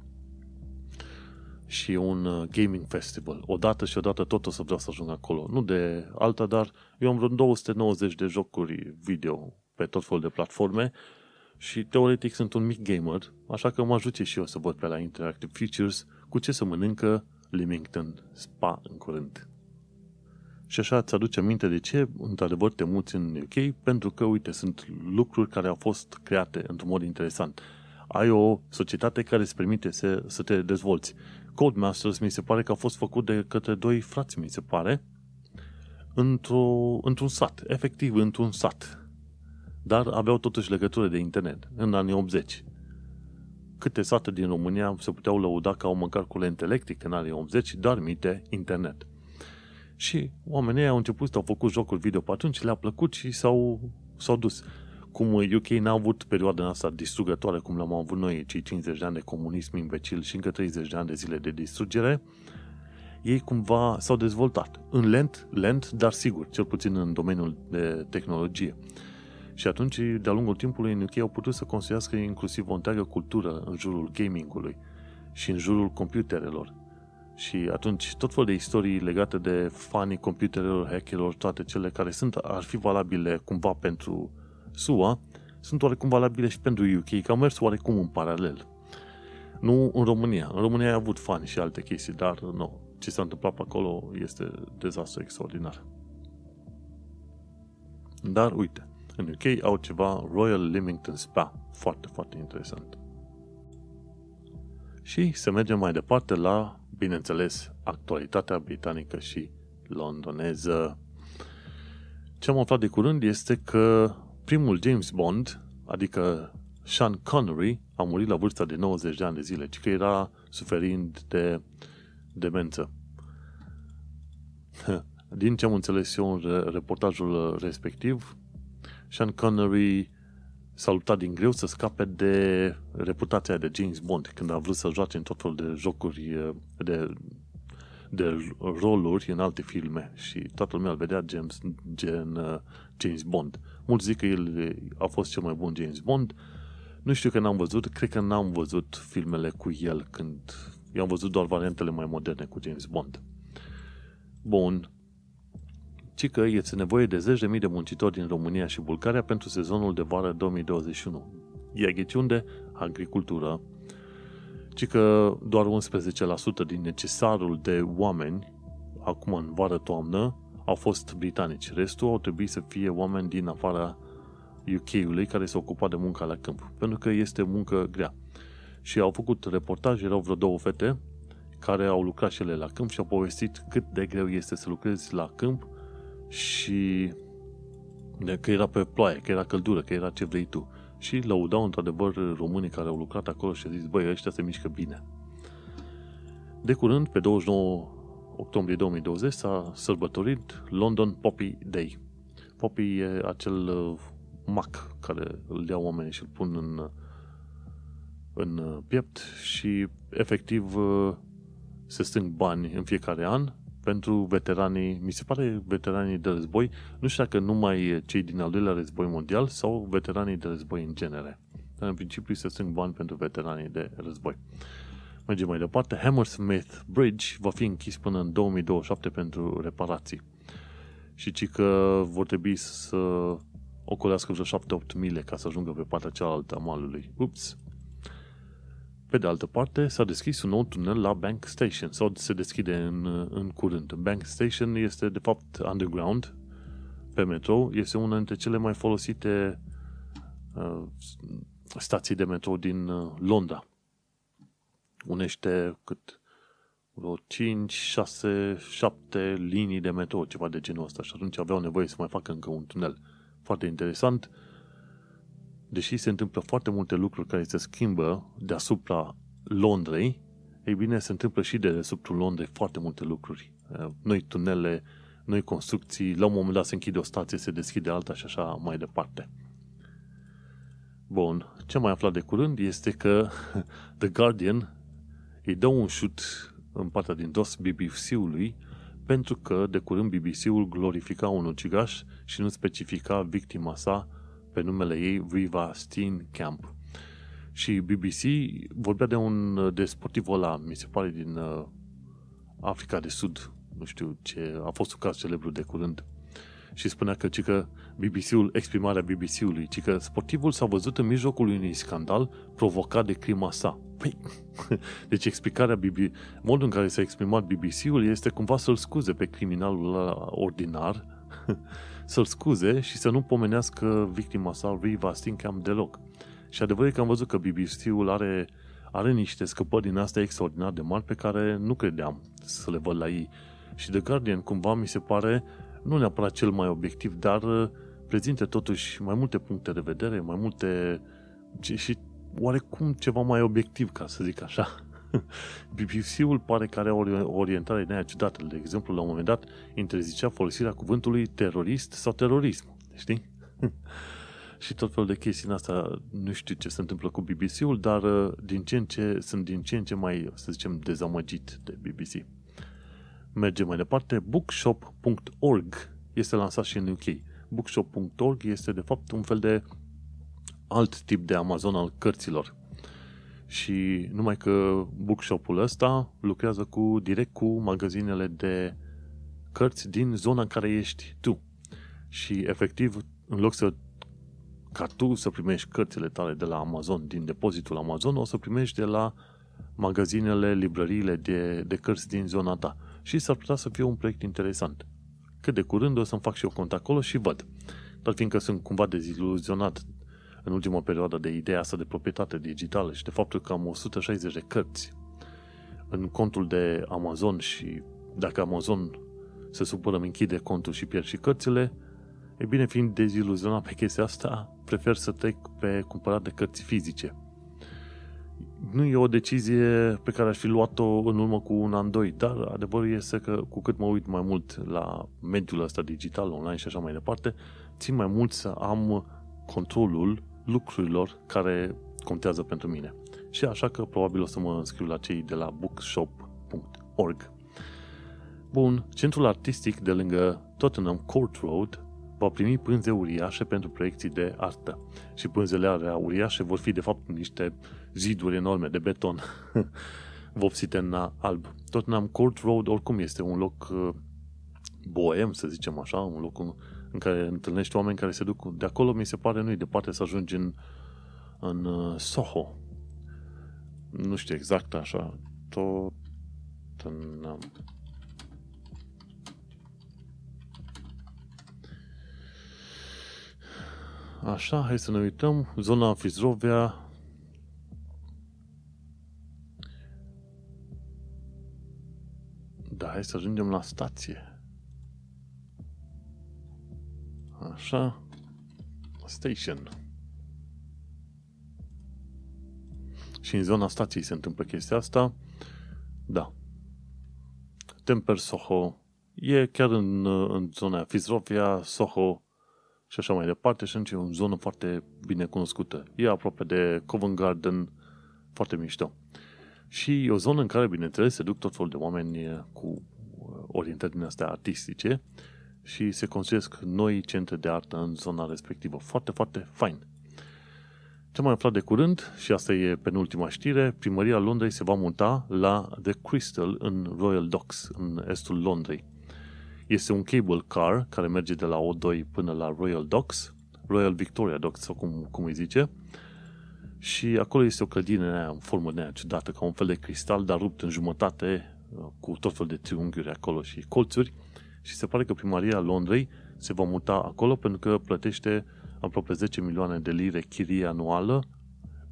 și un uh, gaming festival. Odată și odată tot o să vreau să ajung acolo. Nu de alta, dar eu am vreo 290 de jocuri video pe tot felul de platforme și teoretic sunt un mic gamer, așa că mă ajute și eu să văd pe la Interactive Features cu ce să mănâncă Leamington Spa în curând. Și așa îți aduce aminte de ce, într-adevăr, te muți în UK, pentru că, uite, sunt lucruri care au fost create într-un mod interesant. Ai o societate care îți permite să, să te dezvolți. Codemasters mi se pare că a fost făcut de către doi frați, mi se pare, într-o, într-un sat, efectiv într-un sat. Dar aveau totuși legătură de internet în anii 80. Câte sate din România se puteau lăuda că au măcar curent electric în anii 80, dar mite internet. Și oamenii au început, au făcut jocuri video pe atunci, le-a plăcut și s-au, s-au dus. Cum UK n-a avut perioada asta distrugătoare, cum l-am avut noi, cei 50 de ani de comunism imbecil și încă 30 de ani de zile de distrugere, ei cumva s-au dezvoltat. În lent, lent, dar sigur, cel puțin în domeniul de tehnologie. Și atunci, de-a lungul timpului, în UK au putut să construiască inclusiv o întreagă cultură în jurul gamingului și în jurul computerelor. Și atunci tot felul de istorii legate de fanii computerelor, hackerilor, toate cele care sunt, ar fi valabile cumva pentru SUA, sunt oarecum valabile și pentru UK, că au mers oarecum în paralel. Nu în România. În România ai avut fani și alte chestii, dar nu. Ce s-a întâmplat pe acolo este dezastru extraordinar. Dar uite, în UK au ceva Royal Leamington Spa. Foarte, foarte interesant. Și să mergem mai departe la bineînțeles, actualitatea britanică și londoneză. Ce am aflat de curând este că primul James Bond, adică Sean Connery, a murit la vârsta de 90 de ani de zile, ci că era suferind de demență. [laughs] Din ce am înțeles eu în reportajul respectiv, Sean Connery s-a luptat din greu să scape de reputația de James Bond când a vrut să joace în tot felul de jocuri, de, de roluri în alte filme și toată lumea îl vedea James, gen uh, James Bond. Mulți zic că el a fost cel mai bun James Bond. Nu știu că n-am văzut, cred că n-am văzut filmele cu el când... Eu am văzut doar variantele mai moderne cu James Bond. Bun, ci că este nevoie de zeci de mii de muncitori din România și Bulgaria pentru sezonul de vară 2021. E ghiciun unde? Agricultură. Ci că doar 11% din necesarul de oameni, acum în vară-toamnă, au fost britanici. Restul au trebuit să fie oameni din afara UK-ului care se ocupa de munca la câmp. Pentru că este muncă grea. Și au făcut reportaj, erau vreo două fete care au lucrat și ele la câmp și au povestit cât de greu este să lucrezi la câmp și că era pe ploaie, că era căldură, că era ce vrei tu. Și lăudau într-adevăr românii care au lucrat acolo și au zis, băi, ăștia se mișcă bine. De curând, pe 29 octombrie 2020, s-a sărbătorit London Poppy Day. Poppy e acel uh, mac care îl iau oamenii și îl pun în, în piept și efectiv uh, se strâng bani în fiecare an pentru veteranii, mi se pare veteranii de război, nu știu dacă numai cei din al doilea război mondial sau veteranii de război în genere. Dar în principiu se strâng bani pentru veteranii de război. Mergem mai departe. Hammersmith Bridge va fi închis până în 2027 pentru reparații. Și ci că vor trebui să ocolească vreo 7-8 mile ca să ajungă pe partea cealaltă a malului. Ups! Pe de altă parte, s-a deschis un nou tunel la Bank Station, sau se deschide în, în curând. Bank Station este, de fapt, underground, pe metro. Este una dintre cele mai folosite uh, stații de metro din uh, Londra. Unește cât vreo 5, 6, 7 linii de metro, ceva de genul ăsta. Și atunci aveau nevoie să mai facă încă un tunel. Foarte interesant. Uh, deși se întâmplă foarte multe lucruri care se schimbă deasupra Londrei, ei bine, se întâmplă și de deasupra Londrei foarte multe lucruri. Uh, noi tunele, noi construcții, la un moment dat se închide o stație, se deschide alta și așa mai departe. Bun, ce mai aflat de curând este că [laughs] The Guardian îi dă un șut în partea din dos BBC-ului pentru că de curând BBC-ul glorifica un ucigaș și nu specifica victima sa pe numele ei Viva Steen Camp. Și BBC vorbea de un de sportivul ăla, mi se pare din uh, Africa de Sud, nu știu ce, a fost un caz celebru de curând. Și spunea că, că BBC-ul, exprimarea BBC-ului, ci că sportivul s-a văzut în mijlocul unui scandal provocat de crima sa. Păi, [laughs] deci explicarea BB, modul în care s-a exprimat BBC-ul este cumva să-l scuze pe criminalul ordinar, [laughs] să-l scuze și să nu pomenească victima sa, Riva Stinkham, deloc. Și adevărul e că am văzut că BBC-ul are, are niște scăpări din astea extraordinar de mari pe care nu credeam să le văd la ei. Și The Guardian, cumva, mi se pare, nu neapărat cel mai obiectiv, dar uh, prezintă totuși mai multe puncte de vedere, mai multe și oarecum ceva mai obiectiv, ca să zic așa. [laughs] BBC-ul pare că are o orientare de ciudată. De exemplu, la un moment dat interzicea folosirea cuvântului terorist sau terorism. Știi? [laughs] și tot felul de chestii în asta. Nu știu ce se întâmplă cu BBC-ul, dar uh, din ce în ce, sunt din ce în ce mai, să zicem, dezamăgit de BBC. Mergem mai departe. Bookshop.org este lansat și în UK. Bookshop.org este de fapt un fel de alt tip de Amazon al cărților. Și numai că bookshop-ul ăsta lucrează cu, direct cu magazinele de cărți din zona în care ești tu. Și efectiv, în loc să ca tu să primești cărțile tale de la Amazon, din depozitul Amazon, o să primești de la magazinele, librăriile de, de cărți din zona ta. Și s-ar putea să fie un proiect interesant. Cât de curând o să-mi fac și eu cont acolo și văd. Dar fiindcă sunt cumva deziluzionat în ultima perioadă de ideea asta de proprietate digitală și de faptul că am 160 de cărți în contul de Amazon și dacă Amazon se supără, îmi închide contul și pierd și cărțile, e bine, fiind deziluzionat pe chestia asta, prefer să trec pe cumpărat de cărți fizice. Nu e o decizie pe care aș fi luat-o în urmă cu un an, doi, dar adevărul este că cu cât mă uit mai mult la mediul ăsta digital, online și așa mai departe, țin mai mult să am controlul lucrurilor care contează pentru mine. Și așa că probabil o să mă înscriu la cei de la bookshop.org. Bun, centrul artistic de lângă Tottenham Court Road va primi pânze uriașe pentru proiecții de artă. Și pânzele alea uriașe vor fi de fapt niște ziduri enorme de beton [laughs] vopsite în alb. Tottenham Court Road oricum este un loc uh, boem, să zicem așa, un loc în care întâlnești oameni care se duc de acolo, mi se pare nu-i departe să ajungi în, în uh, Soho. Nu știu exact așa. Tot în, Așa, hai să ne uităm. Zona Fizrovia. Da, hai să ajungem la stație. Așa. Station. Și în zona stației se întâmplă chestia asta. Da. Temper Soho e chiar în, în zona Fizrovia, Soho și așa mai departe și e o zonă foarte bine cunoscută. E aproape de Covent Garden, foarte mișto. Și o zonă în care, bineînțeles, se duc tot felul de oameni cu orientări din astea artistice și se construiesc noi centre de artă în zona respectivă. Foarte, foarte fain. Ce mai aflat de curând, și asta e penultima știre, primăria Londrei se va muta la The Crystal în Royal Docks, în estul Londrei. Este un cable car care merge de la O2 până la Royal Docks, Royal Victoria Docks, sau cum, cum îi zice, și acolo este o clădire în formă de ciudată, ca un fel de cristal, dar rupt în jumătate, cu tot fel de triunghiuri acolo și colțuri, și se pare că primăria Londrei se va muta acolo pentru că plătește aproape 10 milioane de lire chirie anuală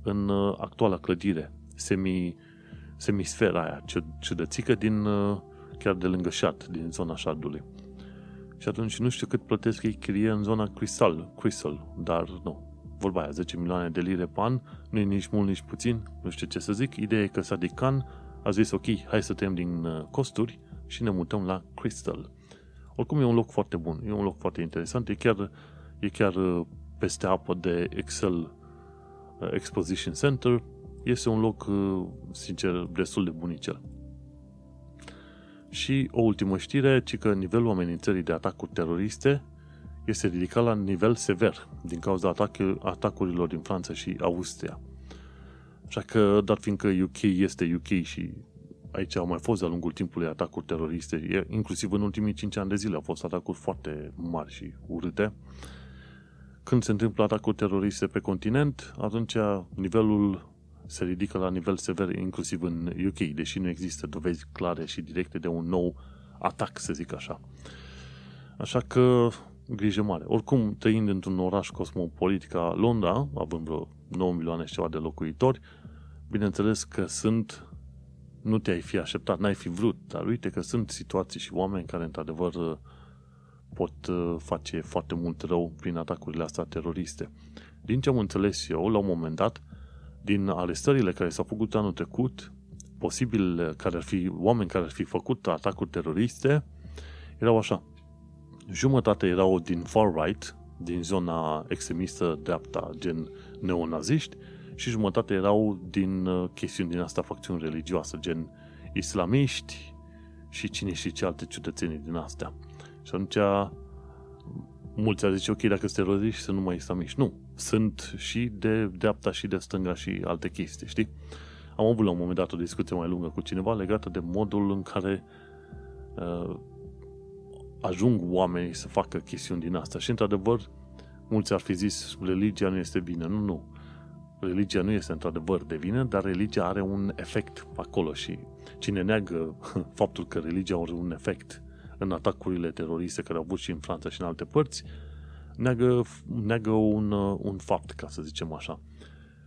în uh, actuala clădire, semi, semisfera aia, ciudățică din, uh, chiar de lângă șat, din zona șadului. Și atunci nu știu cât plătesc ei chirie în zona Crystal, Crystal, dar nu. Vorba aia, 10 milioane de lire pe an, nu e nici mult, nici puțin, nu știu ce să zic. Ideea e că Sadikan a zis, ok, hai să tăiem din uh, costuri și ne mutăm la Crystal. Oricum e un loc foarte bun, e un loc foarte interesant, e chiar, e chiar uh, peste apă de Excel uh, Exposition Center, este un loc, uh, sincer, destul de bunicel. Și o ultimă știre, ci că nivelul amenințării de atacuri teroriste este ridicat la nivel sever din cauza atacurilor din Franța și Austria. Așa că, dat fiindcă UK este UK și aici au mai fost de-a lungul timpului atacuri teroriste, inclusiv în ultimii 5 ani de zile au fost atacuri foarte mari și urâte. Când se întâmplă atacuri teroriste pe continent, atunci nivelul se ridică la nivel sever, inclusiv în UK, deși nu există dovezi clare și directe de un nou atac, să zic așa. Așa că, grijă mare. Oricum, trăind într-un oraș cosmopolit ca Londra, având vreo 9 milioane și ceva de locuitori, bineînțeles că sunt, nu te-ai fi așteptat, n-ai fi vrut, dar uite că sunt situații și oameni care, într-adevăr, pot uh, face foarte mult rău prin atacurile astea teroriste. Din ce am înțeles eu, la un moment dat, din arestările care s-au făcut anul trecut, posibil care ar fi, oameni care ar fi făcut atacuri teroriste, erau așa. Jumătate erau din far-right, din zona extremistă dreapta, gen neonaziști, și jumătate erau din uh, chestiuni din asta, facțiuni religioase, gen islamiști și cine și ce alte ciudățenii din astea. Și atunci mulți ar zice, ok, dacă sunt teroriști, să nu mai islamiști. Nu, sunt și de dreapta și de stânga și alte chestii, știi? Am avut la un moment dat o discuție mai lungă cu cineva legată de modul în care uh, ajung oamenii să facă chestiuni din asta. Și, într-adevăr, mulți ar fi zis, religia nu este bine. Nu, nu. Religia nu este într-adevăr de vină, dar religia are un efect acolo și cine neagă [laughs] faptul că religia are un efect în atacurile teroriste care au avut și în Franța și în alte părți, neagă, neagă un, un fapt, ca să zicem așa.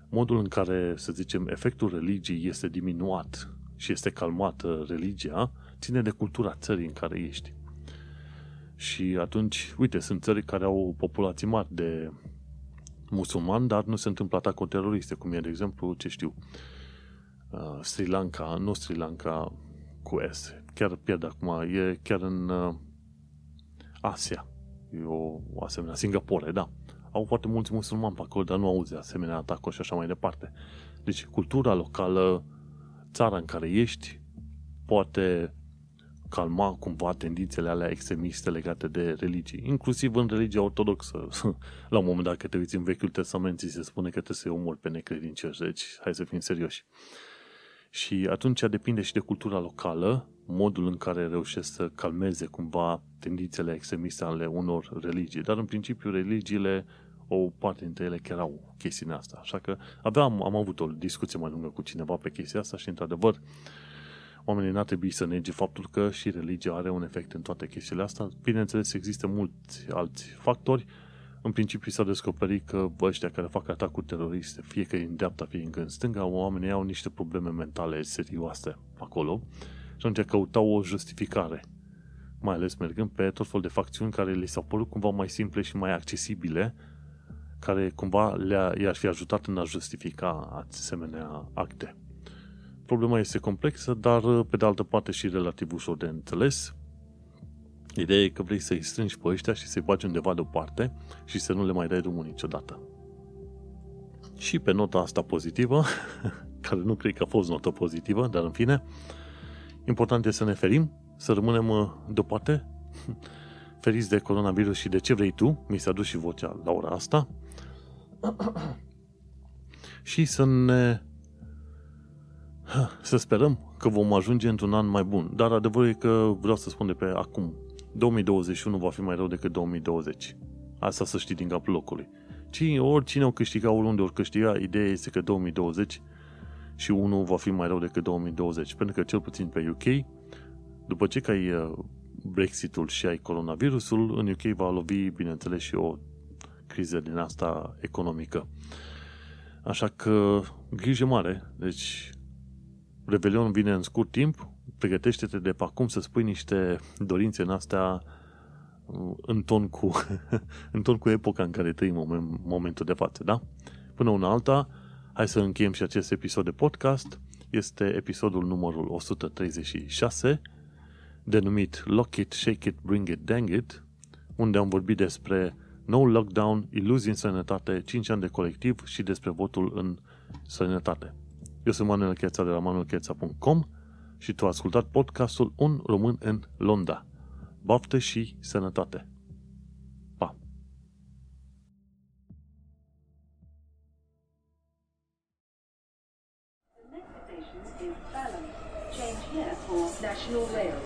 Modul în care, să zicem, efectul religiei este diminuat și este calmată religia, ține de cultura țării în care ești. Și atunci, uite, sunt țări care au populații mari de musulmani, dar nu se întâmplă atacuri teroriste, cum e, de exemplu, ce știu, uh, Sri Lanka, nu Sri Lanka cu S, chiar pierd acum, e chiar în uh, Asia, e o, o asemenea, Singapore, da. Au foarte mulți musulmani pe acolo, dar nu auzi asemenea atacuri și așa mai departe. Deci cultura locală, țara în care ești, poate calma cumva tendințele alea extremiste legate de religie, inclusiv în religia ortodoxă. [laughs] La un moment dat, că te uiți în Vechiul Testament, ți se spune că trebuie să-i omori pe necredincioși, deci hai să fim serioși. Și atunci depinde și de cultura locală, modul în care reușesc să calmeze cumva tendințele extremiste ale unor religii. Dar în principiu religiile, o parte dintre ele chiar au chestiunea asta. Așa că aveam, am avut o discuție mai lungă cu cineva pe chestia asta și într-adevăr oamenii n-ar trebui să nege faptul că și religia are un efect în toate chestiile astea. Bineînțeles, există mulți alți factori. În principiu s-a descoperit că ăștia care fac atacuri teroriste, fie că e în dreapta, fie că în stânga, oamenii au niște probleme mentale serioase acolo și atunci căutau o justificare. Mai ales mergând pe tot fel de facțiuni care li s-au părut cumva mai simple și mai accesibile, care cumva le-a, i-ar fi ajutat în a justifica asemenea acte. Problema este complexă, dar pe de altă parte și relativ ușor de înțeles. Ideea e că vrei să-i strângi pe ăștia și să-i bagi undeva deoparte și să nu le mai dai drumul niciodată. Și pe nota asta pozitivă, [laughs] care nu cred că a fost notă pozitivă, dar în fine, important este să ne ferim, să rămânem uh, deoparte, [laughs] feriți de coronavirus și de ce vrei tu, mi s-a dus și vocea la ora asta, [clears throat] și să ne să sperăm că vom ajunge într-un an mai bun. Dar adevărul e că vreau să spun de pe acum, 2021 va fi mai rău decât 2020. Asta să știi din capul locului. Ci oricine o câștiga, oriunde ori câștiga, ideea este că 2020 și unul va fi mai rău decât 2020. Pentru că cel puțin pe UK, după ce că ai uh, Brexitul și ai coronavirusul, în UK va lovi, bineînțeles, și o criză din asta economică. Așa că grijă mare. Deci Revelion vine în scurt timp, pregătește-te de pe acum să spui niște dorințe în astea uh, în ton cu, [laughs] în ton cu epoca în care trăim în momentul de față, da? Până una alta, hai să încheiem și acest episod de podcast. Este episodul numărul 136, denumit Lock It, Shake It, Bring It, Dang It, unde am vorbit despre nou lockdown, iluzii în sănătate, 5 ani de colectiv și despre votul în sănătate. Eu sunt Manuel Cheța de la manuelcheța.com și tu ai ascultat podcastul Un român în Londra. Baftă și sănătate! station is Balham. Change here for National Rail Services.